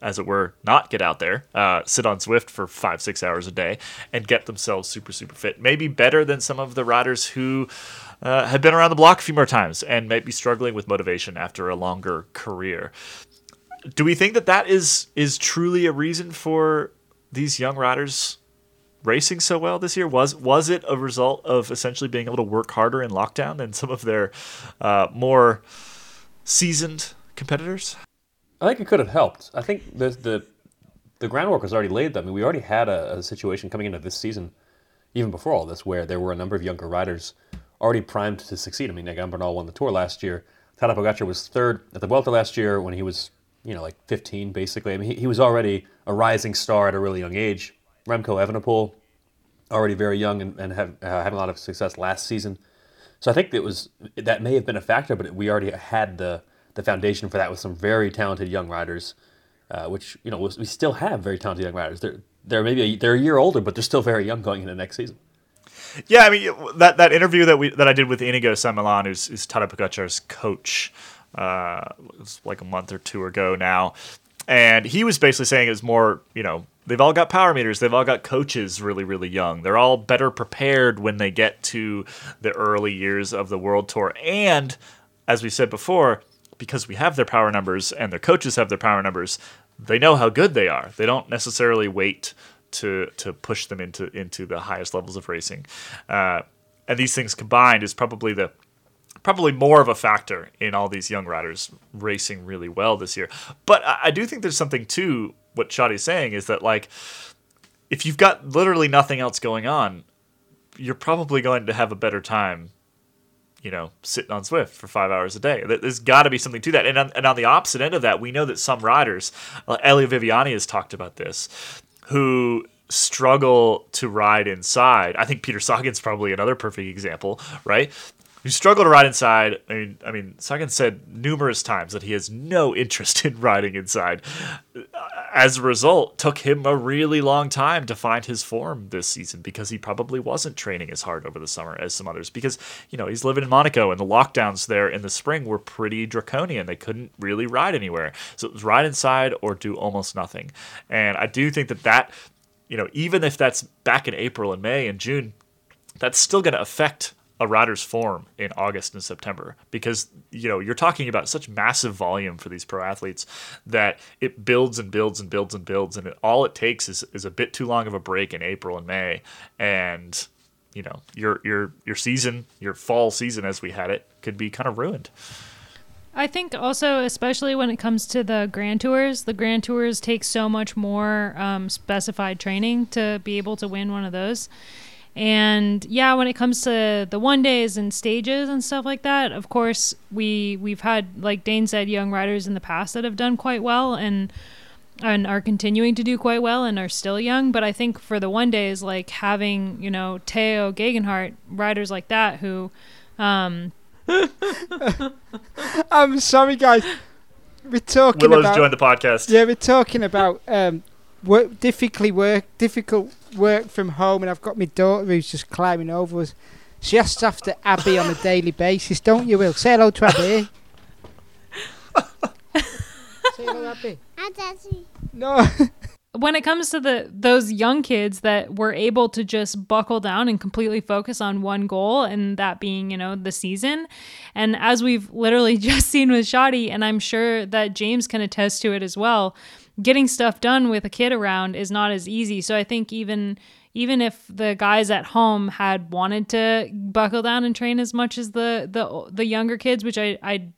as it were not get out there uh, sit on Zwift for five six hours a day and get themselves super super fit. Maybe better than some of the riders who uh, have been around the block a few more times and might be struggling with motivation after a longer career do we think that that is is truly a reason for these young riders racing so well this year? Was was it a result of essentially being able to work harder in lockdown than some of their uh, more seasoned competitors? I think it could have helped. I think the the the groundwork was already laid. I mean, we already had a, a situation coming into this season, even before all this, where there were a number of younger riders already primed to succeed. I mean, Egan Bernal won the Tour last year. Tadej Pogacar was third at the Vuelta last year when he was you know, like 15 basically. I mean, he, he was already a rising star at a really young age. Remco Evenepoel, already very young and, and have, uh, having a lot of success last season. So I think it was that may have been a factor, but we already had the the foundation for that with some very talented young riders, uh, which you know we still have very talented young riders. They're they're maybe a, they're a year older, but they're still very young going into next season. Yeah, I mean that that interview that we that I did with Inigo San Millán, who's, who's Tadej Pogacar's coach, uh, was like a month or two ago now. And he was basically saying it's more, you know, they've all got power meters, they've all got coaches really, really young. They're all better prepared when they get to the early years of the World Tour. And as we said before, because we have their power numbers and their coaches have their power numbers, they know how good they are. They don't necessarily wait to to push them into into the highest levels of racing. Uh, and these things combined is probably the probably more of a factor in all these young riders racing really well this year. But I, I do think there's something to what Shadi's saying is that like if you've got literally nothing else going on, you're probably going to have a better time, you know, sitting on Zwift for five hours a day. There's got to be something to that. And on, and on the opposite end of that, we know that some riders, Elia Viviani has talked about this, who struggle to ride inside. I think Peter Sagan's probably another perfect example, right? Who struggle to ride inside. I mean, I mean, Sagan said numerous times that he has no interest in riding inside. Uh, as a result, took him a really long time to find his form this season because he probably wasn't training as hard over the summer as some others. Because you know he's living in Monaco and the lockdowns there in the spring were pretty draconian. They couldn't really ride anywhere, so it was ride inside or do almost nothing. And I do think that that, you know, even if that's back in April and May and June, that's still going to affect a rider's form in August and September because you know you're talking about such massive volume for these pro athletes that it builds and builds and builds and builds and it, all it takes is, is a bit too long of a break in April and May and you know your your your season your fall season as we had it could be kind of ruined. I think also, especially when it comes to the Grand Tours, the Grand Tours take so much more um, specified training to be able to win one of those. And yeah, when it comes to the one days and stages and stuff like that, of course, we we've had like Dane said, young riders in the past that have done quite well and and are continuing to do quite well and are still young. But I think for the one days, like having you know Tao Geoghegan riders like that who. Um, I'm sorry, guys. We're talking Willow's about. joined the podcast. Yeah, we're talking about um, work, difficultly work, difficult work from home, and I've got my daughter who's just climbing over us. She has to after Abby on a daily basis, don't you, Will? Say hello to Abby. Eh? Say hello, Abby. No. when it comes to the those young kids that were able to just buckle down and completely focus on one goal and that being you know the season and as we've literally just seen with Shadi and I'm sure that James can attest to it as well getting stuff done with a kid around is not as easy. So I think even even if the guys at home had wanted to buckle down and train as much as the the the younger kids which I I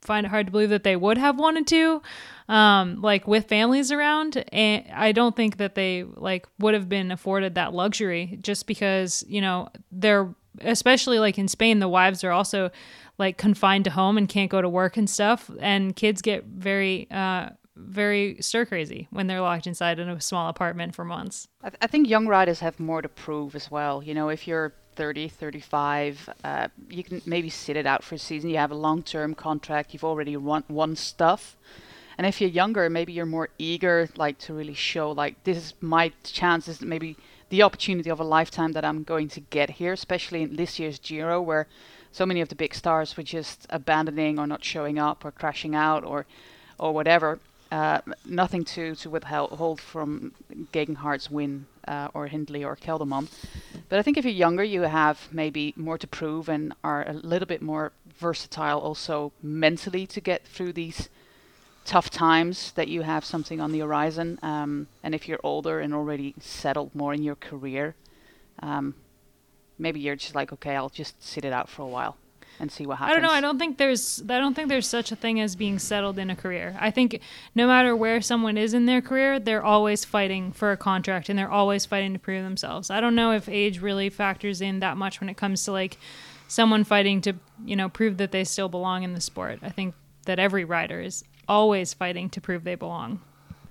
find it hard to believe that they would have wanted to um, like with families around and i don't think that they like would have been afforded that luxury just because you know they're especially like in spain the wives are also like confined to home and can't go to work and stuff. And kids get very uh very stir crazy when they're locked inside in a small apartment for months I, th- I think young riders have more to prove as well. You know, if you're 30, 35, uh, you can maybe sit it out for a season. You have a long term contract, you've already won, won stuff. And if you're younger, maybe you're more eager, like to really show, like this is my chance. This is maybe the opportunity of a lifetime that I'm going to get here, especially in this year's Giro, where so many of the big stars were just abandoning or not showing up or crashing out or or whatever. Uh, nothing to to withhold from Geoghegan Hart's win uh, or Hindley or Kelderman. But I think if you're younger, you have maybe more to prove and are a little bit more versatile also mentally to get through these tough times that you have something on the horizon. Um, and if you're older and already settled more in your career, um, maybe you're just like, okay, I'll just sit it out for a while and see what happens. I don't know. I don't think there's I don't think there's such a thing as being settled in a career. I think no matter where someone is in their career, they're always fighting for a contract and they're always fighting to prove themselves. I don't know if age really factors in that much when it comes to like someone fighting to, you know, prove that they still belong in the sport. I think that every rider is always fighting to prove they belong.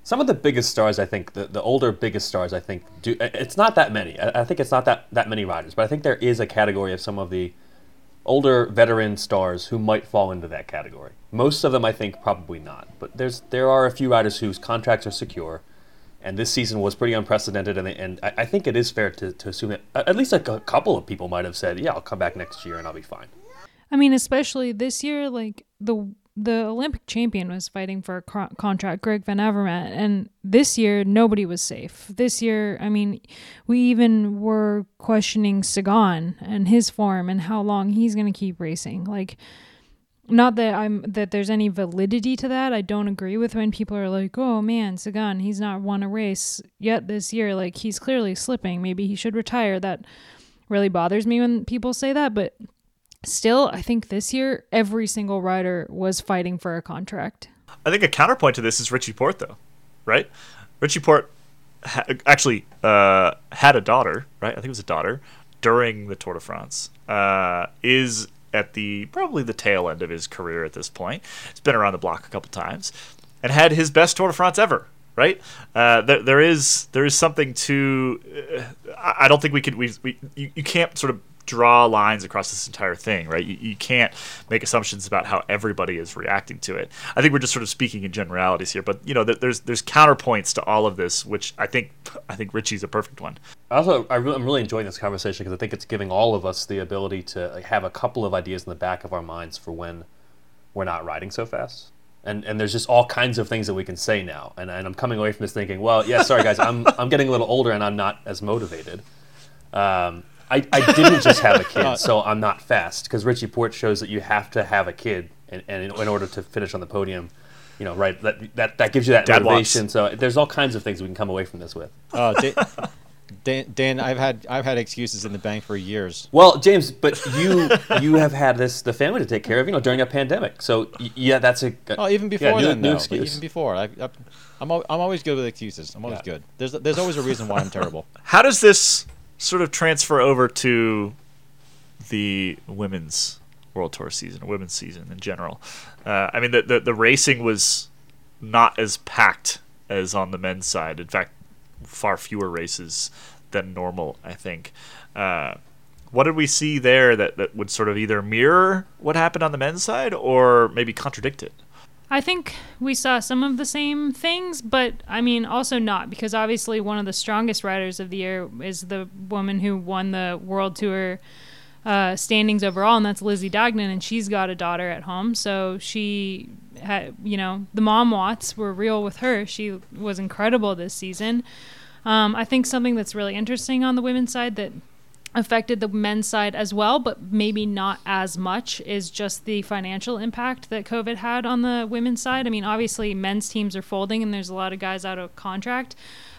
Some of the biggest stars, I think, the, the older biggest stars, I think, do. It's not that many. I, I think it's not that, that many riders, but I think there is a category of some of the older veteran stars who might fall into that category. Most of them, I think, probably not. But there's there are a few riders whose contracts are secure, and this season was pretty unprecedented. And, and I, I think it is fair to, to assume that at least a, a couple of people might have said, "Yeah, I'll come back next year and I'll be fine." I mean, especially this year, like the the Olympic champion was fighting for a co- contract, Greg Van Avermaet, and this year nobody was safe. This year, I mean, we even were questioning Sagan and his form and how long he's going to keep racing. Like, not that I'm that there's any validity to that. I don't agree with when people are like, "Oh man, Sagan, he's not won a race yet this year. Like, he's clearly slipping. Maybe he should retire." That really bothers me when people say that, but still, I think this year every single rider was fighting for a contract. I think a counterpoint to this is Richie Porte, though, right? Richie Porte ha- actually uh, had a daughter, right? I think it was a daughter during the Tour de France. Uh, is at the probably the tail end of his career at this point. He's been around the block a couple times and had his best Tour de France ever. Right, uh, there, there is there is something to. Uh, I don't think we could we, we you, you can't sort of draw lines across this entire thing, right? You, you can't make assumptions about how everybody is reacting to it. I think we're just sort of speaking in generalities here, but you know, there's there's counterpoints to all of this, which I think I think Richie's a perfect one. Also, I re- I'm really enjoying this conversation because I think it's giving all of us the ability to have a couple of ideas in the back of our minds for when we're not riding so fast. And, and there's just all kinds of things that we can say now. And, and I'm coming away from this thinking, well, yeah, sorry guys, I'm, I'm getting a little older and I'm not as motivated. Um, I, I didn't just have a kid, so I'm not fast. Because Richie Porte shows that you have to have a kid, and, and in, in order to finish on the podium, you know, right? That that, that gives you that Dad motivation. So there's all kinds of things we can come away from this with. Uh, Dan, Dan, Dan, I've had I've had excuses in the bank for years. Well, James, but you you have had this the family to take care of, you know, during a pandemic. So yeah, that's a Oh, even yeah, before new- then, new though. But excuse. even before, I, I, I'm I'm always good with excuses. I'm always Yeah. good. There's there's always a reason why I'm terrible. How does this sort of transfer over to the women's World Tour season, women's season in general? Uh, I mean, the, the the racing was not as packed as on the men's side. In fact, far fewer races than normal. I think. Uh, what did we see there that, that would sort of either mirror what happened on the men's side or maybe contradict it? I think we saw some of the same things, but I mean, also not because obviously one of the strongest riders of the year is the woman who won the World Tour uh, standings overall, and that's Lizzie Deignan, and she's got a daughter at home, so she had, you know, the mom watts were real with her. She was incredible this season. Um, I think something that's really interesting on the women's side that affected the men's side as well, but maybe not as much, is just the financial impact that COVID had on the women's side. I mean, obviously, men's teams are folding and there's a lot of guys out of contract,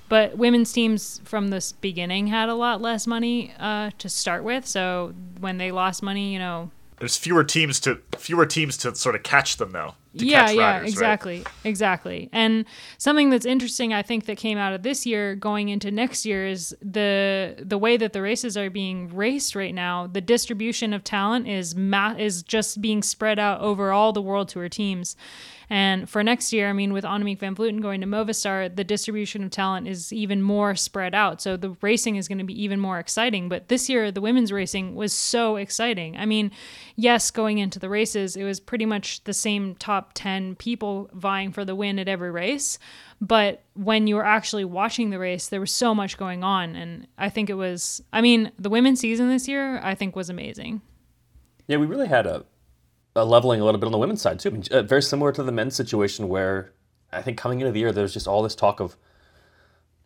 but women's teams from the beginning had a lot less money uh, to start with. So when they lost money, you know, There's fewer teams to fewer teams to sort of catch them though. Yeah, yeah, riders, right? exactly, exactly. And something that's interesting, I think, that came out of this year going into next year is the the way that the races are being raced right now. The distribution of talent is ma- is just being spread out over all the World Tour teams, And for next year, I mean, with Annemiek van Vleuten going to Movistar, the distribution of talent is even more spread out. So the racing is going to be even more exciting. But this year, the women's racing was so exciting. I mean, yes, going into the races, it was pretty much the same top 10 people vying for the win at every race. But when you were actually watching the race, there was so much going on. And I think it was, I mean, the women's season this year, I think was amazing. Yeah, we really had a, a leveling a little bit on the women's side too. I mean, uh, very similar to the men's situation, where I think coming into the year, there's just all this talk of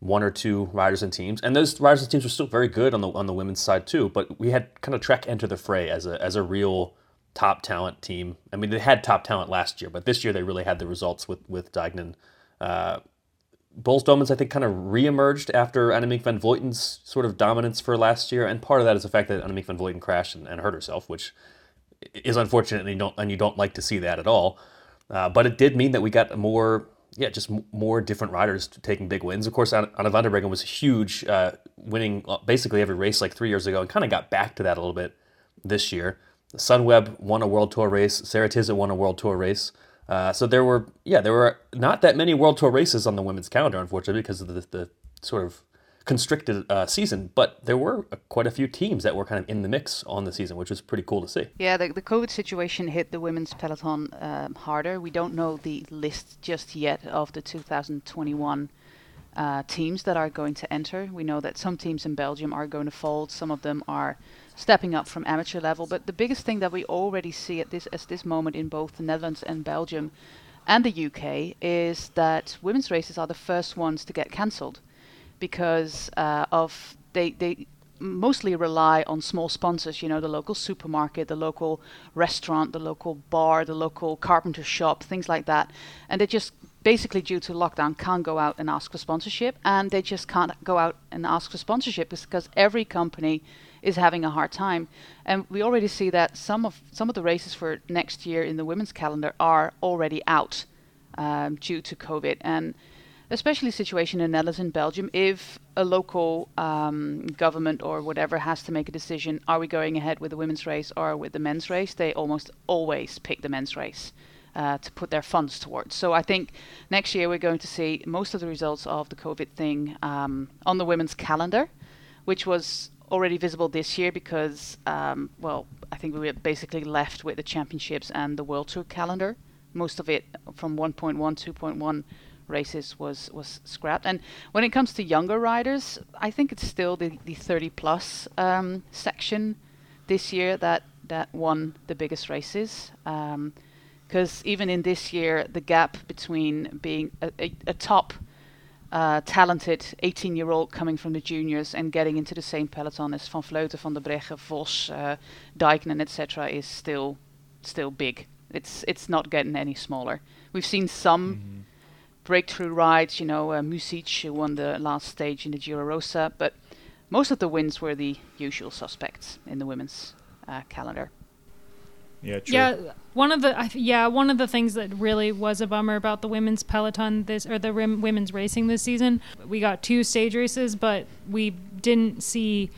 one or two riders and teams, and those riders and teams were still very good on the on the women's side too. But we had kind of Trek enter the fray as a as a real top talent team. I mean, they had top talent last year, but this year they really had the results with with Deignan. Uh, Boels Dolmans, I think, kind of re-emerged after Annemiek van Vleuten's sort of dominance for last year, and part of that is the fact that Annemiek van Vleuten crashed and, and hurt herself, which is unfortunate, and you don't and you don't like to see that at all. Uh, but it did mean that we got more, yeah, just more different riders taking big wins. Of course, Anna van der Breggen was huge, uh, winning basically every race like three years ago, and kind of got back to that a little bit this year. Sunweb won a World Tour race. Ceratizit won a World Tour race. Uh, so there were, yeah, there were not that many World Tour races on the women's calendar, unfortunately, because of the, the sort of constricted uh, season. But there were uh, quite a few teams that were kind of in the mix on the season, which was pretty cool to see. Yeah, the, the COVID situation hit the women's peloton um, harder. We don't know the list just yet of the 2021 uh, teams that are going to enter. We know that some teams in Belgium are going to fold. Some of them are stepping up from amateur level. But the biggest thing that we already see at this at this moment in both the Netherlands and Belgium and the UK is that women's races are the first ones to get cancelled because uh, of they they mostly rely on small sponsors, you know, the local supermarket, the local restaurant, the local bar, the local carpenter shop, things like that. And they just basically due to lockdown can't go out and ask for sponsorship and they just can't go out and ask for sponsorship because every company is having a hard time. And we already see that some of some of the races for next year in the women's calendar are already out um, due to COVID. And especially situation in Netherlands and Belgium, if a local um, government or whatever has to make a decision, are we going ahead with the women's race or with the men's race? They almost always pick the men's race. Uh, to put their funds towards. So I think next year we're going to see most of the results of the COVID thing um, on the women's calendar, which was already visible this year because, um, well, I think we were basically left with the championships and the World Tour calendar. Most of it from 1.1, 2.1 races was was scrapped. And when it comes to younger riders, I think it's still the, the 30 plus um, section this year that that won the biggest races. Because um, even in this year, the gap between being a, a, a top uh, talented 18 year old coming from the juniors and getting into the same peloton as Van Vleuten, Van der Breggen, Vos, uh, Deignan, etc. is still still big. It's it's not getting any smaller. We've seen some mm-hmm. Breakthrough rides. You know, uh, Mucic won the last stage in the Giro Rosa, but most of the wins were the usual suspects in the women's uh, calendar. Yeah, true. Yeah, one of the yeah one of the things that really was a bummer about the women's peloton this or the rim, women's racing this season, we got two stage races, but we didn't see.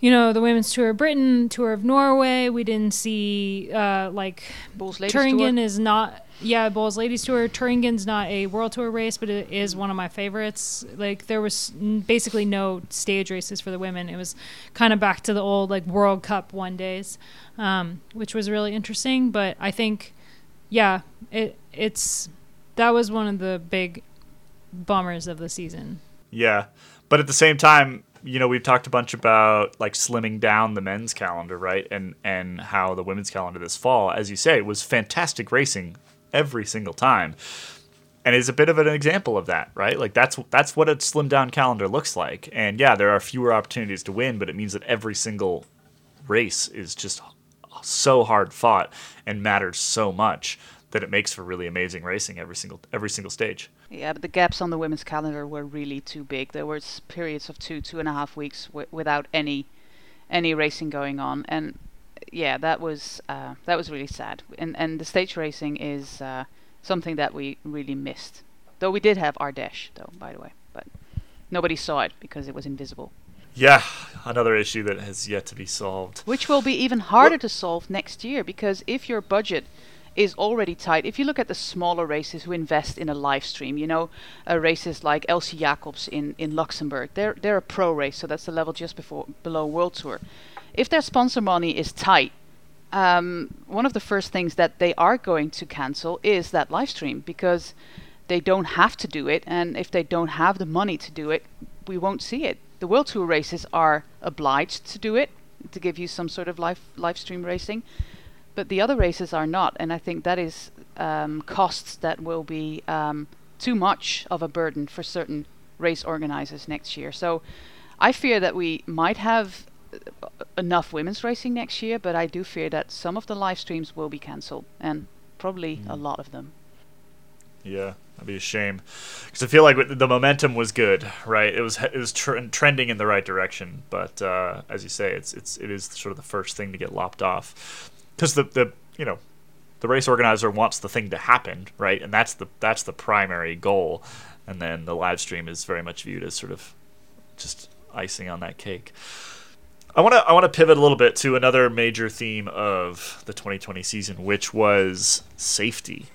You know the women's tour of Britain, tour of Norway. We didn't see uh, like Thuringen is not yeah, Boels Ladies Tour. Thuringen's not a World Tour race, but it is one of my favorites. Like there was basically no stage races for the women. It was kind of back to the old like World Cup one days, um, which was really interesting. But I think, yeah, it it's that was one of the big bummers of the season. Yeah, but at the same time, you know, we've talked a bunch about like slimming down the men's calendar, right? And and how the women's calendar this fall, as you say, was fantastic racing every single time. And is a bit of an example of that, right? Like that's that's what a slimmed down calendar looks like. And yeah, there are fewer opportunities to win, but it means that every single race is just so hard fought and matters so much that it makes for really amazing racing every single every single stage. Yeah, but the gaps on the women's calendar were really too big. There was periods of two two and a half weeks w- without any any racing going on, and yeah, that was uh, that was really sad. And and the stage racing is uh, something that we really missed. Though we did have Ardèche, though, by the way, but nobody saw it because it was invisible. Yeah, another issue that has yet to be solved. Which will be even harder to solve next year because if your budget is already tight. If you look at the smaller races who invest in a live stream, you know, uh, races like Elsy Jacobs in, in Luxembourg, they're they're a pro race, so that's the level just before below World Tour. If their sponsor money is tight, um, one of the first things that they are going to cancel is that live stream because they don't have to do it, and if they don't have the money to do it, we won't see it. The World Tour races are obliged to do it to give you some sort of live live stream racing, but the other races are not, and I think that is um, costs that will be um, too much of a burden for certain race organizers next year. So I fear that we might have uh, enough women's racing next year, but I do fear that some of the live streams will be cancelled, and probably a lot of them. Yeah, that'd be a shame because I feel like the momentum was good, right? It was it was tr- trending in the right direction, but uh, as you say, it's it's it is sort of the first thing to get lopped off because the the you know the race organizer wants the thing to happen, right? And that's the that's the primary goal, and then the live stream is very much viewed as sort of just icing on that cake. I want to I want to pivot a little bit to another major theme of the 2020 season, which was safety.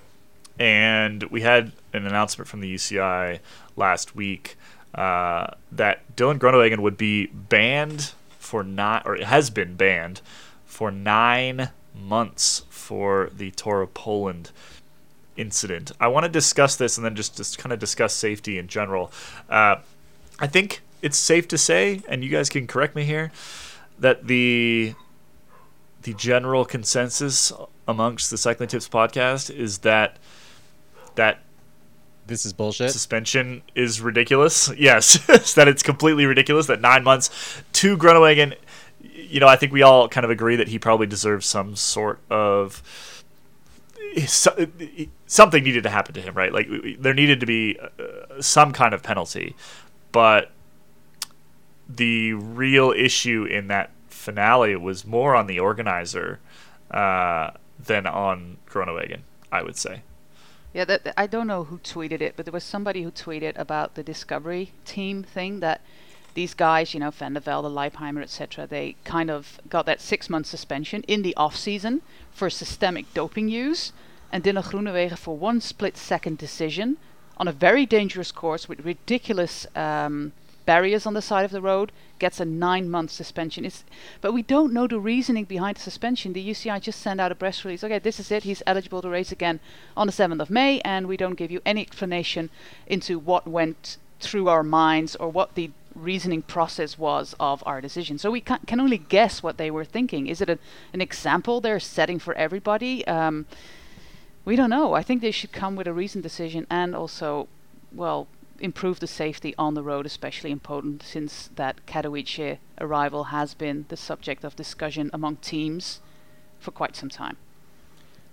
And we had an announcement from the UCI last week uh, that Dylan Groenewegen would be banned for not, or has been banned for nine months for the Tour of Poland incident. I want to discuss this and then just, just kind of discuss safety in general. Uh, I think it's safe to say, and you guys can correct me here, that the the general consensus amongst the Cycling Tips podcast is that that This is bullshit. suspension is ridiculous. Yes, that it's completely ridiculous. That nine months to Groenewegen, you know, I think we all kind of agree that he probably deserves some sort of something needed to happen to him, right? Like there needed to be uh, some kind of penalty, but the real issue in that finale was more on the organizer uh, than on Groenewegen, I would say. Yeah, that, I don't know who tweeted it, but there was somebody who tweeted about the Discovery team thing that these guys, you know, Vande Velde, Leipheimer, etc., they kind of got that six month suspension in the off season for systemic doping use, and Dylan Groenewegen for one split second decision on a very dangerous course with ridiculous um, barriers on the side of the road gets a nine month suspension. It's, but we don't know the reasoning behind the suspension. The UCI just sent out a press release. Okay, this is it. He's eligible to race again on the 7th of May, and we don't give you any explanation into what went through our minds or what the reasoning process was of our decision. So we can, can only guess what they were thinking. Is it a, an example they're setting for everybody? Um, we don't know. I think they should come with a reasoned decision and also, well, improve the safety on the road, especially in Poland, since that Katowice arrival has been the subject of discussion among teams for quite some time.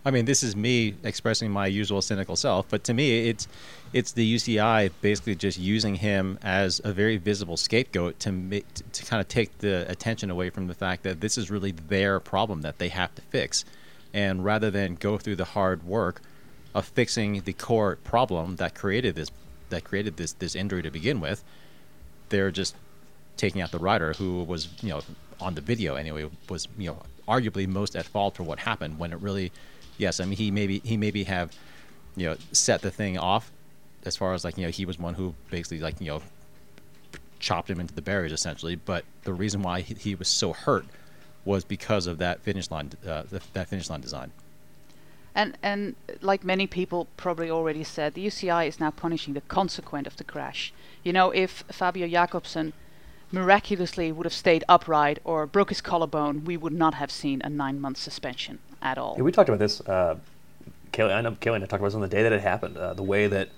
I mean, this is me expressing my usual cynical self, but to me, it's it's the UCI basically just using him as a very visible scapegoat to make, to, kind of take the attention away from the fact that this is really their problem that they have to fix, and rather than go through the hard work of fixing the core problem that created this that created this this injury to begin with, they're just taking out the rider who was you know on the video anyway was you know arguably most at fault for what happened when it really yes i mean he maybe he maybe have you know set the thing off as far as like you know he was one who basically like you know chopped him into the barriers essentially. But the reason why he, he was so hurt was because of that finish line uh, that finish line design. And and like many people probably already said, the UCI is now punishing the consequent of the crash. You know, if Fabio Jakobsen miraculously would have stayed upright or broke his collarbone, we would not have seen a nine-month suspension at all. Yeah, we talked about this. Uh, Caley, I know Caley and I talked about this on the day that it happened. Uh, the way that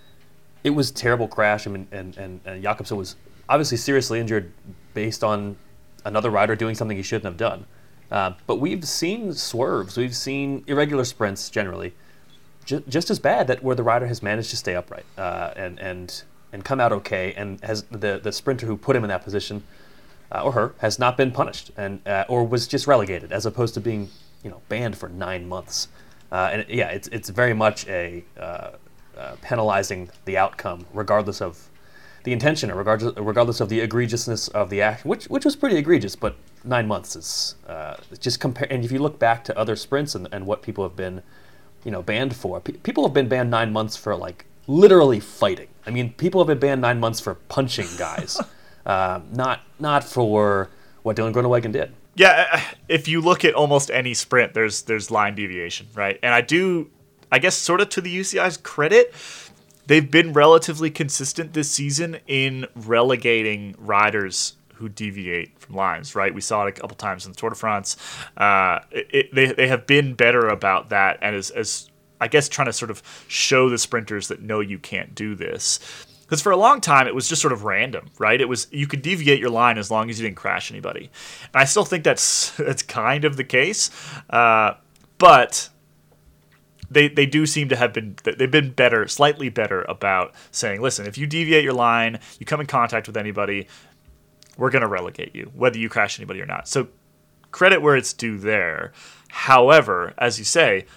it was terrible crash. I mean, and and and Jakobsen was obviously seriously injured based on another rider doing something he shouldn't have done. Uh, but we've seen swerves. We've seen irregular sprints generally, ju- just as bad that where the rider has managed to stay upright uh, and and and come out okay, and has the the sprinter who put him in that position uh, or her has not been punished and uh, or was just relegated as opposed to being you know banned for nine months. Uh, and yeah, it's it's very much a uh, uh, penalizing the outcome regardless of the intention or regardless regardless of the egregiousness of the action, which which was pretty egregious, but nine months is uh, just compare. And if you look back to other sprints and, and what people have been you know, banned for. P- people have been banned nine months for like literally fighting. I mean, people have been banned nine months for punching guys, uh, not not for what Dylan Groenewegen did. Yeah, uh, if you look at almost any sprint, there's there's line deviation, right? And I do, I guess, sort of to the UCI's credit, they've been relatively consistent this season in relegating riders who deviate from lines, right? We saw it a couple times in the Tour de France. Uh, it, they, they have been better about that, and as, as I guess trying to sort of show the sprinters that no, you can't do this. Because for a long time it was just sort of random, right? It was you could deviate your line as long as you didn't crash anybody, and I still think that's that's kind of the case, uh, but they they do seem to have been they've been better, slightly better about saying, listen, if you deviate your line, you come in contact with anybody, we're going to relegate you, whether you crash anybody or not. So credit where it's due there. However, as you say,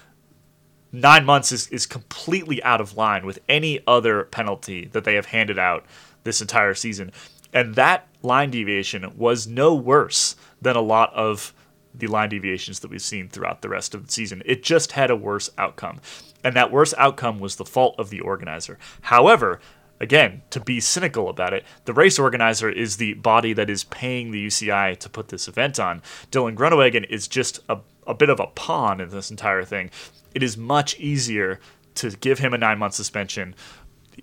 nine months is, is completely out of line with any other penalty that they have handed out this entire season. And that line deviation was no worse than a lot of the line deviations that we've seen throughout the rest of the season. It just had a worse outcome. And that worse outcome was the fault of the organizer. However, again, to be cynical about it, the race organizer is the body that is paying the UCI to put this event on. Dylan Groenewegen is just a, a bit of a pawn in this entire thing. It is much easier to give him a nine month suspension.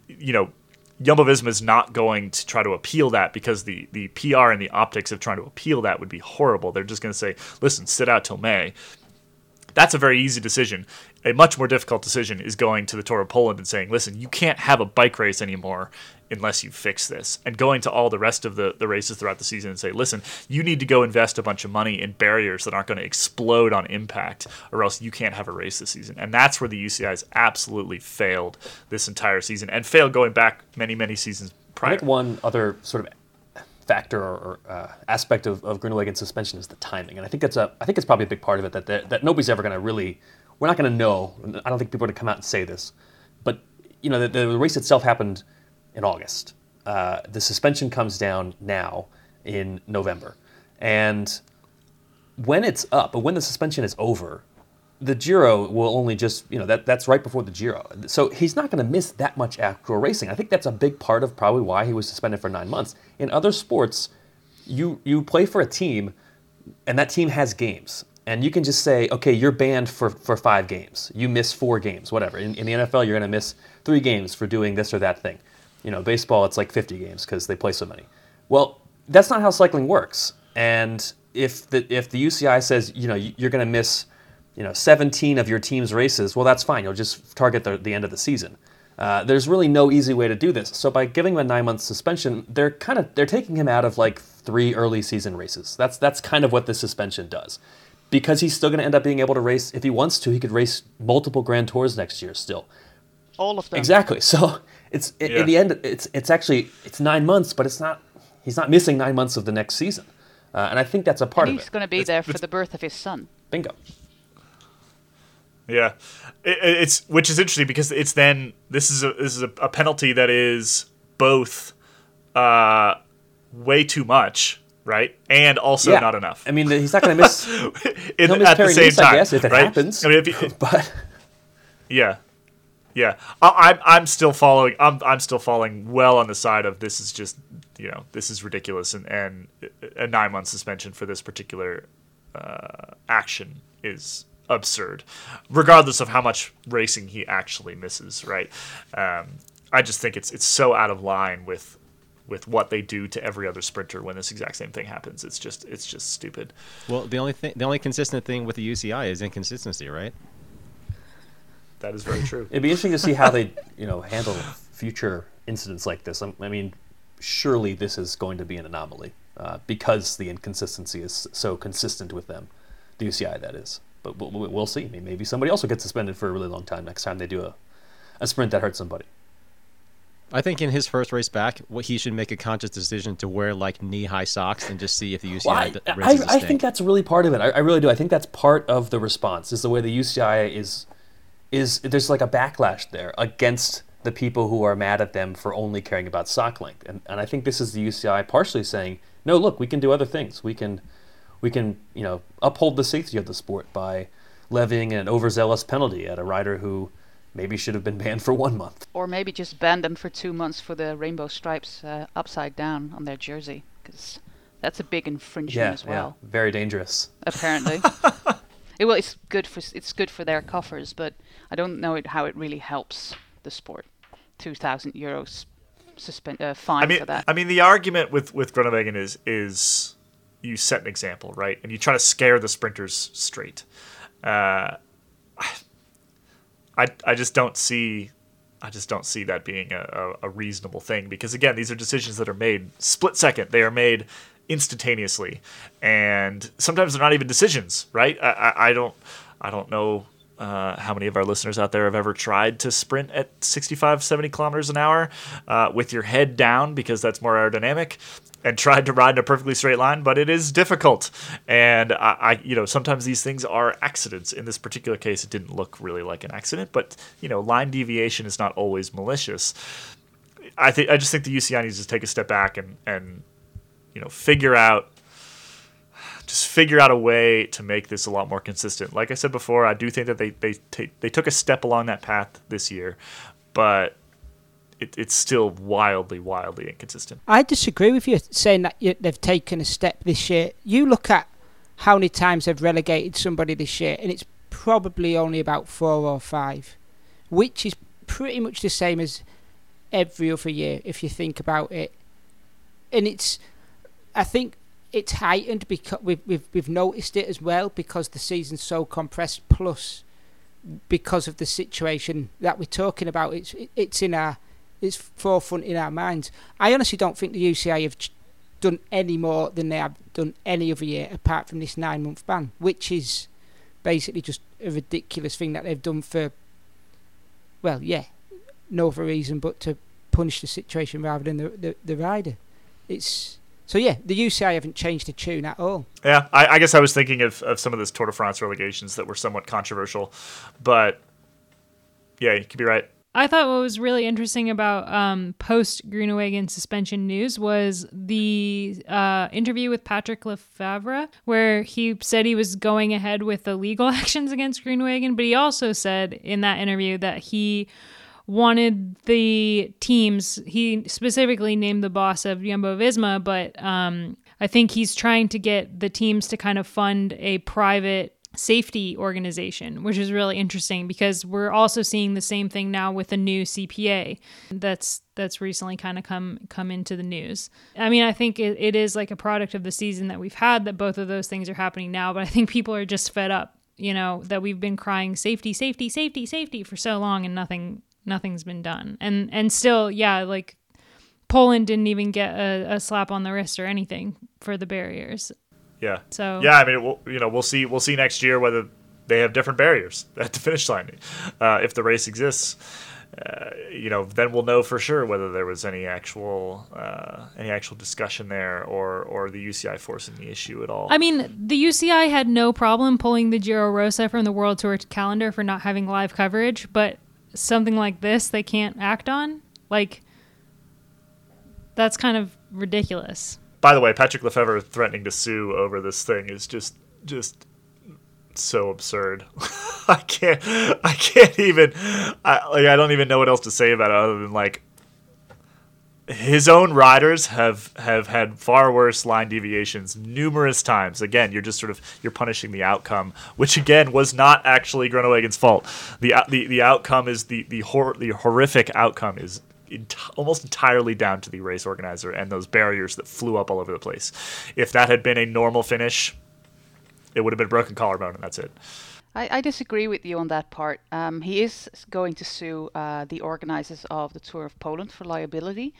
You know, Jumbo Visma is not going to try to appeal that because the, the PR and the optics of trying to appeal that would be horrible. They're just going to say, listen, sit out till May. That's a very easy decision. A much more difficult decision is going to the Tour of Poland and saying, listen, you can't have a bike race anymore unless you fix this. And going to all the rest of the, the races throughout the season and say, listen, you need to go invest a bunch of money in barriers that aren't going to explode on impact, or else you can't have a race this season. And that's where the UCI has absolutely failed this entire season and failed going back many, many seasons I prior. think one other sort of factor or, uh, aspect of, of Groenewegen's suspension is the timing, and I think that's a I think it's probably a big part of it that that, that nobody's ever going to really we're not going to know. I don't think people are going to come out and say this, but you know the, the race itself happened in August. Uh, the suspension comes down now in November, and when it's up, but when the suspension is over, the Giro will only just, you know, that that's right before the Giro. So he's not going to miss that much actual racing. I think that's a big part of probably why he was suspended for nine months. In other sports, you you play for a team, and that team has games, and you can just say, okay, you're banned for for five games. You miss four games, whatever. In, in the NFL, you're going to miss three games for doing this or that thing. You know, baseball, it's like 50 games because they play so many. Well, that's not how cycling works. And if the if the UCI says, you know, you're going to miss you know 17 of your team's races well that's fine you'll just target the, the end of the season uh, there's really no easy way to do this so by giving him a nine month suspension they're kind of they're taking him out of like three early season races that's that's kind of what the suspension does because he's still going to end up being able to race if he wants to he could race multiple grand tours next year still All of them. exactly so it's i Yeah. in the end it's it's actually it's nine months but it's not he's not missing nine months of the next season uh, and i think that's a part And of he's it He's going to be there for the birth of his son. bingo Yeah, it, it's which is interesting because it's then this is a this is a, a penalty that is both uh, way too much, right, and also Yeah. not enough. i mean he's not going to miss In- miss at the same time, I guess, if it right? happens. I mean, you, but yeah, yeah, I, I'm I'm still following. I'm I'm still falling well on the side of this is just you know this is ridiculous and and a nine month suspension for this particular uh, action is absurd, regardless of how much racing he actually misses. Right? Um, I just think it's it's so out of line with with what they do to every other sprinter when this exact same thing happens. It's just it's just stupid. Well, the only thing, the only consistent thing with the UCI is inconsistency, right? That is very true. it'd be interesting to see how they, you know, handle future incidents like this. I, I mean, surely this is going to be an anomaly uh, because the inconsistency is so consistent with them, the UCI that is. But we'll, we'll we'll see. I mean, maybe somebody else will get suspended for a really long time next time they do a, a sprint that hurts somebody. I think in his first race back, what he should make a conscious decision to wear like knee-high socks and just see if the UCI Well, I, d- I, raises a I stink. think that's really part of it. I, I really do. I think that's part of the response is the way the UCI is is there's like a backlash there against the people who are mad at them for only caring about sock length. And, and I think this is the UCI partially saying, no, look, we can do other things. We can we can you know uphold the safety of the sport by levying an overzealous penalty at a rider who maybe should have been banned for one month. Or maybe just ban them for two months for the rainbow stripes uh, upside down on their jersey, because that's a big infringement Yeah, as well. yeah, very dangerous. Apparently, it, well, it's good for it's good for their coffers, but I don't know it, how it really helps the sport. Two thousand euros suspend uh, fine I mean, for that. I mean, the argument with with Groenewegen is is you set an example, right, and you try to scare the sprinters straight. Uh, I I just don't see. I just don't see that being a, a, reasonable thing because again, these are decisions that are made split second. They are made instantaneously, and sometimes they're not even decisions, right? I, I, I don't I don't know uh, how many of our listeners out there have ever tried to sprint at 65, 70 kilometers an hour uh, with your head down because that's more aerodynamic and tried to ride in a perfectly straight line, but it is difficult. And I, I, you know, sometimes these things are accidents. In this particular case, it didn't look really like an accident, but you know, line deviation is not always malicious. I think I just think the UCI needs to take a step back and and you know figure out just figure out a way to make this a lot more consistent. Like I said before, I do think that they they ta- they took a step along that path this year, but it, it's still wildly wildly inconsistent. I disagree with you saying that you, they've taken a step this year. You look at how many times they've relegated somebody this year, and it's probably only about four or five, which is pretty much the same as every other year if you think about it. And it's, I think it's heightened because we've we've we've noticed it as well because the season's so compressed. Plus, because of the situation that we're talking about, it's it's in our it's forefront in our minds. I honestly don't think the UCI have done any more than they have done any other year apart from this nine month ban, which is basically just a ridiculous thing that they've done for, well, yeah, no other reason but to punish the situation rather than the, the, the rider. It's so yeah, the UCI haven't changed the tune at all. Yeah, I, I guess I was thinking of, of some of those Tour de France relegations that were somewhat controversial, but yeah, you could be right. I thought what was really interesting about um, post Groenewegen suspension news was the uh, interview with Patrick Lefevre, where he said he was going ahead with the legal actions against Groenewegen, but he also said in that interview that he wanted the teams. He specifically named the boss of Jumbo Visma, but um, I think he's trying to get the teams to kind of fund a private safety organization, which is really interesting because we're also seeing the same thing now with a new CPA that's that's recently kind of come come into the news. I mean, I think it, it is like a product of the season that we've had that both of those things are happening now, but I think people are just fed up, you know, that we've been crying safety, safety, safety, safety for so long and nothing nothing's been done. And and still, yeah, like Poland didn't even get a, a slap on the wrist or anything for the barriers. Yeah. So Yeah, I mean, we'll, you know, we'll see. We'll see next year whether they have different barriers at the finish line, uh, if the race exists. Uh, you know, then we'll know for sure whether there was any actual uh, any actual discussion there, or or the UCI forcing the issue at all. I mean, the UCI had no problem pulling the Giro Rosa from the World Tour calendar for not having live coverage, but something like this they can't act on. Like that's kind of ridiculous. By the way, Patrick Lefevre threatening to sue over this thing is just just so absurd. I can't I can't even I like I don't even know what else to say about it other than like his own riders have have had far worse line deviations numerous times. Again, you're just sort of you're punishing the outcome, which again was not actually Groenewegen's fault. the the The outcome is the the hor- the horrific outcome is ent- almost entirely down to the race organizer and those barriers that flew up all over the place. If that had been a normal finish, it would have been broken collarbone, and that's it. I, I disagree with you on that part. Um, he is going to sue uh, the organizers of the Tour of Poland for liability.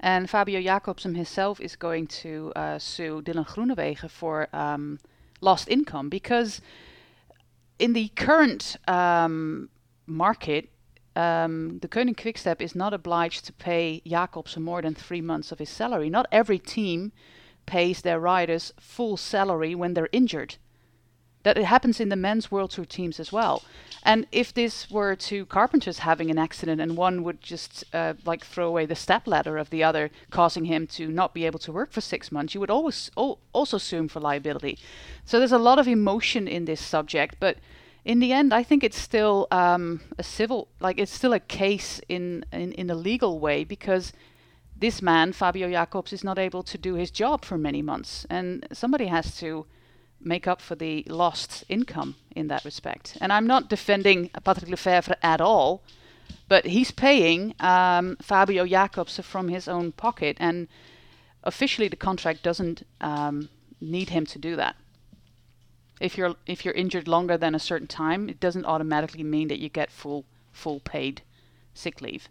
And Fabio Jakobsen himself is going to uh, sue Dylan Groenewegen for um, lost income because in the current um, market, um, the Deceuninck Quickstep is not obliged to pay Jakobsen more than three months of his salary. Not every team pays their riders full salary when they're injured. That it happens in the men's world tour teams as well. And if this were two carpenters having an accident and one would just uh, like throw away the step ladder of the other causing him to not be able to work for six months you would always al- also him for liability. So there's a lot of emotion in this subject but in the end, I think it's still um, a civil, like it's still a case in, in in a legal way because this man Fabio Jacobs is not able to do his job for many months, and somebody has to make up for the lost income in that respect. And I'm not defending Patrick Lefevre at all, but he's paying um, Fabio Jacobs from his own pocket, and officially the contract doesn't um, need him to do that. If you're if you're injured longer than a certain time, it doesn't automatically mean that you get full full paid sick leave.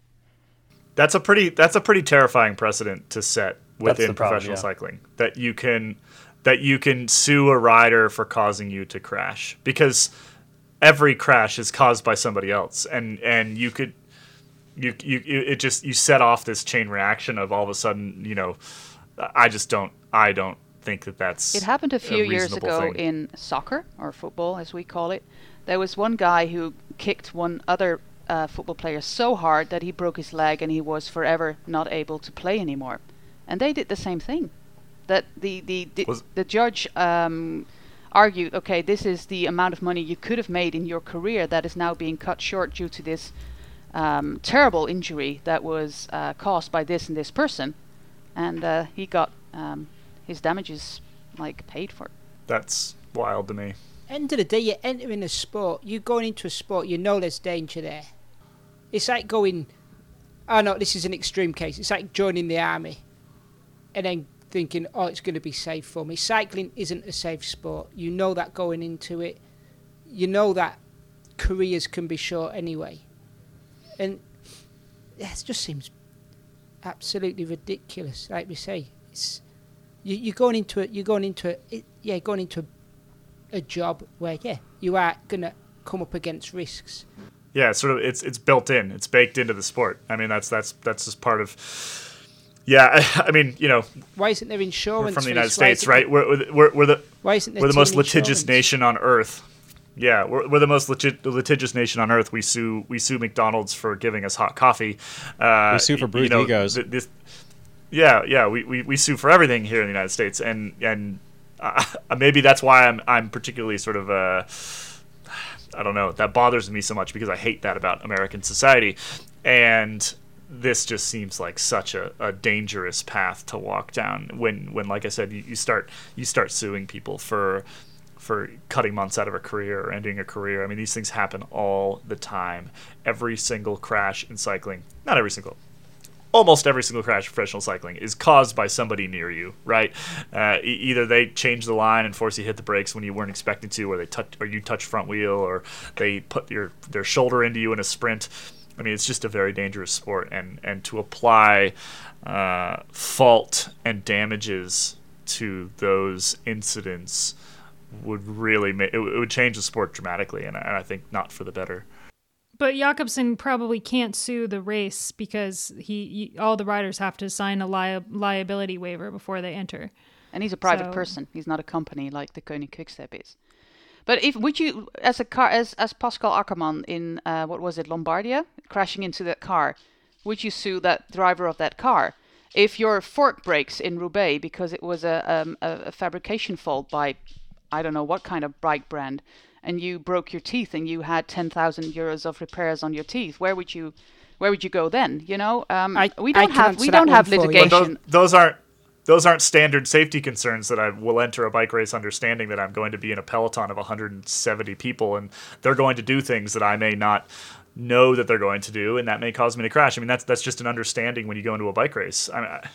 That's a pretty that's a pretty terrifying precedent to set within the problem, professional yeah. cycling that you can that you can sue a rider for causing you to crash because every crash is caused by somebody else and and you could you you you- it just you set off this chain reaction of all of a sudden you know I just don't I don't think that that's It happened a few years ago thing. in soccer or football, as we call it. There was one guy who kicked one other uh, football player so hard that he broke his leg and he was forever not able to play anymore. And they did the same thing. That the the the, the judge um, argued, okay, this is the amount of money you could have made in your career that is now being cut short due to this um, terrible injury that was uh, caused by this and this person, and uh, he got um, his damages like paid for. that's wild to me End of the day, you're entering a sport. You're going into a sport. You know there's danger there. It's like going. Oh no, this is an extreme case. It's like joining the army, and then thinking, "Oh, it's going to be safe for me." Cycling isn't a safe sport. You know that going into it. You know that careers can be short anyway, and it just seems absolutely ridiculous. Like we say, it's you, you're going into it. You're going into it. it yeah, going into a a job where yeah you are gonna come up against risks. Yeah, it's sort of it's it's built in. It's baked into the sport. I mean, that's that's that's just part of. Yeah, I, I mean, you know, Why isn't there we're insurance from the United States, right? We're, we're, we're, we're the Why isn't there we're the most team litigious nation on earth. Yeah, we're, we're the most legit, litigious nation on earth. We sue we sue McDonald's for giving us hot coffee. Uh, We sue for y- bruised you know, egos. th- this, yeah, yeah, we, we, we sue for everything here in the United States, and and uh, maybe that's why I'm I'm particularly sort of uh, I don't know that bothers me so much because I hate that about American society, and this just seems like such a, a dangerous path to walk down when when like I said you, you start you start suing people for for cutting months out of a career or ending a career. I mean these things happen all the time. Every single crash in cycling, not every single, almost every single crash professional cycling is caused by somebody near you, right? Uh, e- either they change the line and force you to hit the brakes when you weren't expecting to, or they touch, or you touch front wheel, or they put your their shoulder into you in a sprint. I mean, it's just a very dangerous sport, and and to apply uh, fault and damages to those incidents would really make it, it would change the sport dramatically, and and I think not for the better. But Jakobsen probably can't sue the race because he, he all the riders have to sign a lia- liability waiver before they enter. And he's a private So- person. He's not a company like the Deceuninck Quickstep is. But if would you, as a car, as as Pascal Ackermann in uh, what was it, Lombardia, crashing into that car, would you sue that driver of that car? If your fork breaks in Roubaix because it was a um, a, a fabrication fault by, I don't know what kind of bike brand, and you broke your teeth and you had ten thousand euros of repairs on your teeth, where would you, where would you go then? You know, um, I- we don't can have we don't have for you. But But litigation. those, those aren't those aren't standard safety concerns that I will enter a bike race understanding that I'm going to be in a peloton of 170 people and they're going to do things that I may not know that they're going to do and that may cause me to crash. I mean that's that's just an understanding when you go into a bike race. I, mean, I,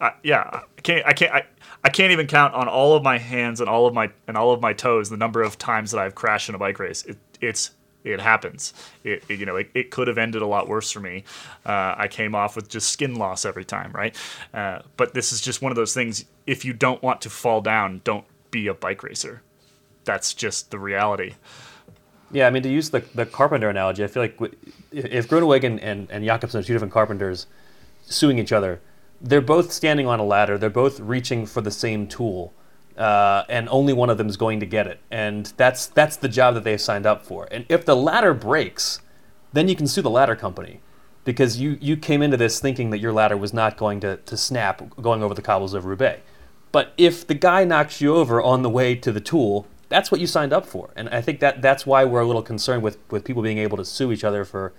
I yeah, I can't I can't I, I can't even count on all of my hands and all of my and all of my toes the number of times that I've crashed in a bike race. It, it's it happens. It, it- you know it, it could have ended a lot worse for me. Uh, I came off with just skin loss every time, right? Uh, but this is just one of those things. If you don't want to fall down, don't be a bike racer. That's just the reality. Yeah, I mean, to use the, the carpenter analogy, I feel like if Groenewegen and, and Jakobsen are two different carpenters suing each other, they're both standing on a ladder. They're both reaching for the same tool, uh, and only one of them is going to get it. And that's that's the job that they've signed up for. And if the ladder breaks, then you can sue the ladder company because you, you came into this thinking that your ladder was not going to, to snap going over the cobbles of Roubaix. But if the guy knocks you over on the way to the tool, that's what you signed up for, and I think that that's why we're a little concerned with with people being able to sue each other for.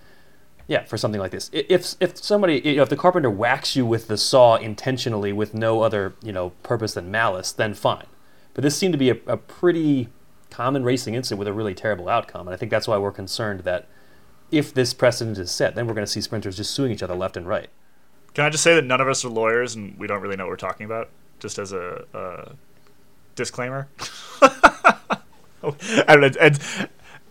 Yeah, for something like this. If if somebody, you know, if the carpenter whacks you with the saw intentionally with no other, you know, purpose than malice, then fine. But this seemed to be a, a pretty common racing incident with a really terrible outcome, and I think that's why we're concerned that if this precedent is set, then we're going to see sprinters just suing each other left and right. Can I just say that none of us are lawyers and we don't really know what we're talking about? Just as a, a disclaimer.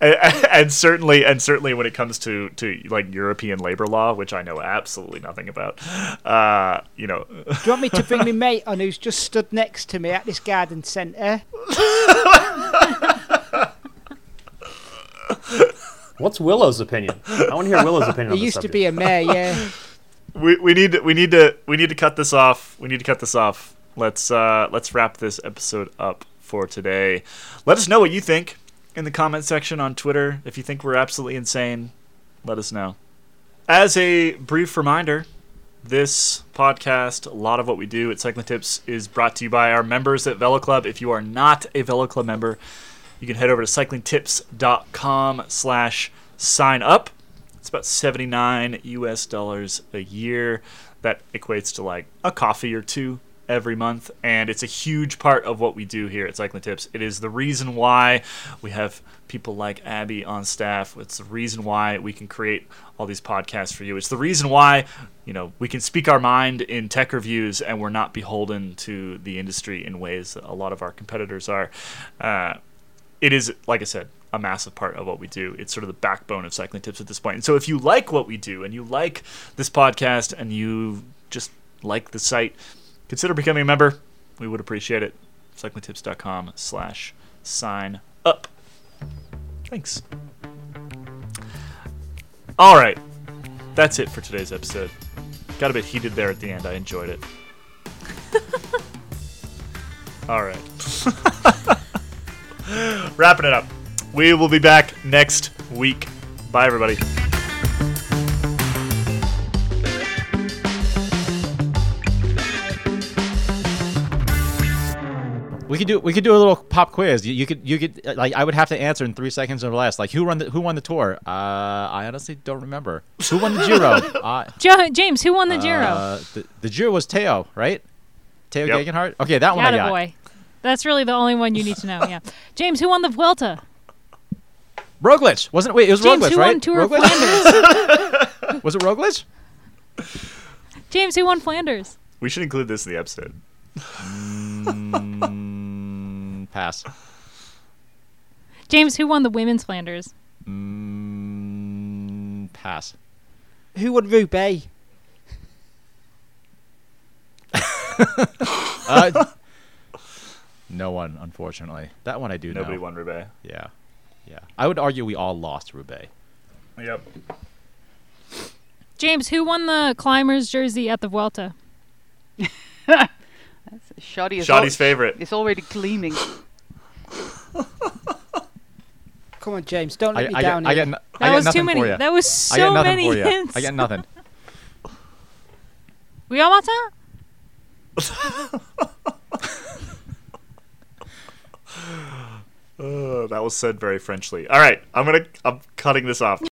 and, and certainly and certainly when it comes to, to like European labor law, which I know absolutely nothing about, uh, you know, Do you want me to bring my mate on who's just stood next to me at this garden centre? What's Willow's opinion? I want to hear Willow's opinion. He on this used to be a mayor, yeah. we, we need to, we need to we need to cut this off. We need to cut this off. Let's uh, let's wrap this episode up for today. Let us know what you think in the comment section on Twitter. If you think we're absolutely insane, let us know. As a brief reminder, this podcast, a lot of what we do at Cycling Tips, is brought to you by our members at Velo Club. If you are not a Velo Club member, you can head over to cyclingtips.com slash sign up. It's about 79 US dollars a year. That equates to like a coffee or two every month. And it's a huge part of what we do here at Cycling Tips. It is the reason why we have people like Abby on staff. It's the reason why we can create all these podcasts for you. It's the reason why, you know, we can speak our mind in tech reviews and we're not beholden to the industry in ways that a lot of our competitors are. Uh, it is, like I said, a massive part of what we do. It's sort of the backbone of cycling tips at this point. And so if you like what we do and you like this podcast and you just like the site, consider becoming a member. We would appreciate it. Cyclingtips.com slash sign up. Thanks. All right. That's it for today's episode. Got a bit heated there at the end. I enjoyed it. All right. Wrapping it up. We will be back next week. Bye, everybody. We could do we could do a little pop quiz. You, you could you could uh, like I would have to answer in three seconds or less. Like who won the who won the tour? Uh, I honestly don't remember. Who won the Giro? uh, Jo- James, who won the Giro? uh, the, the Giro was Tao, right? Tao Yep. Geoghegan Hart. Okay, that one I got. boy. That's really the only one you need to know. Yeah. James, who won the Vuelta? Roglic wasn't. Wait, it was James, Roglic, who right? won Tour of Roglic? Flanders? was it Roglic? James, who won Flanders? We should include this in the episode. Mm, pass. James, who won the women's Flanders? Mm, pass. Who won Roubaix? Uh, no one, unfortunately. That one I do Nobody know. won Roubaix. Yeah, yeah. I would argue we all lost Roubaix. Yep. James, who won the climber's jersey at the Vuelta? That's shoddy Shoddy's al- favorite. It's already gleaming. Come on, James, don't I, let me I, down get, I, here. get, n- That I get was nothing too many. for you. That was so many for hints. I get nothing. Guillaume Martin? Uh, that was said very Frenchly. All right, I'm gonna. I'm cutting this off.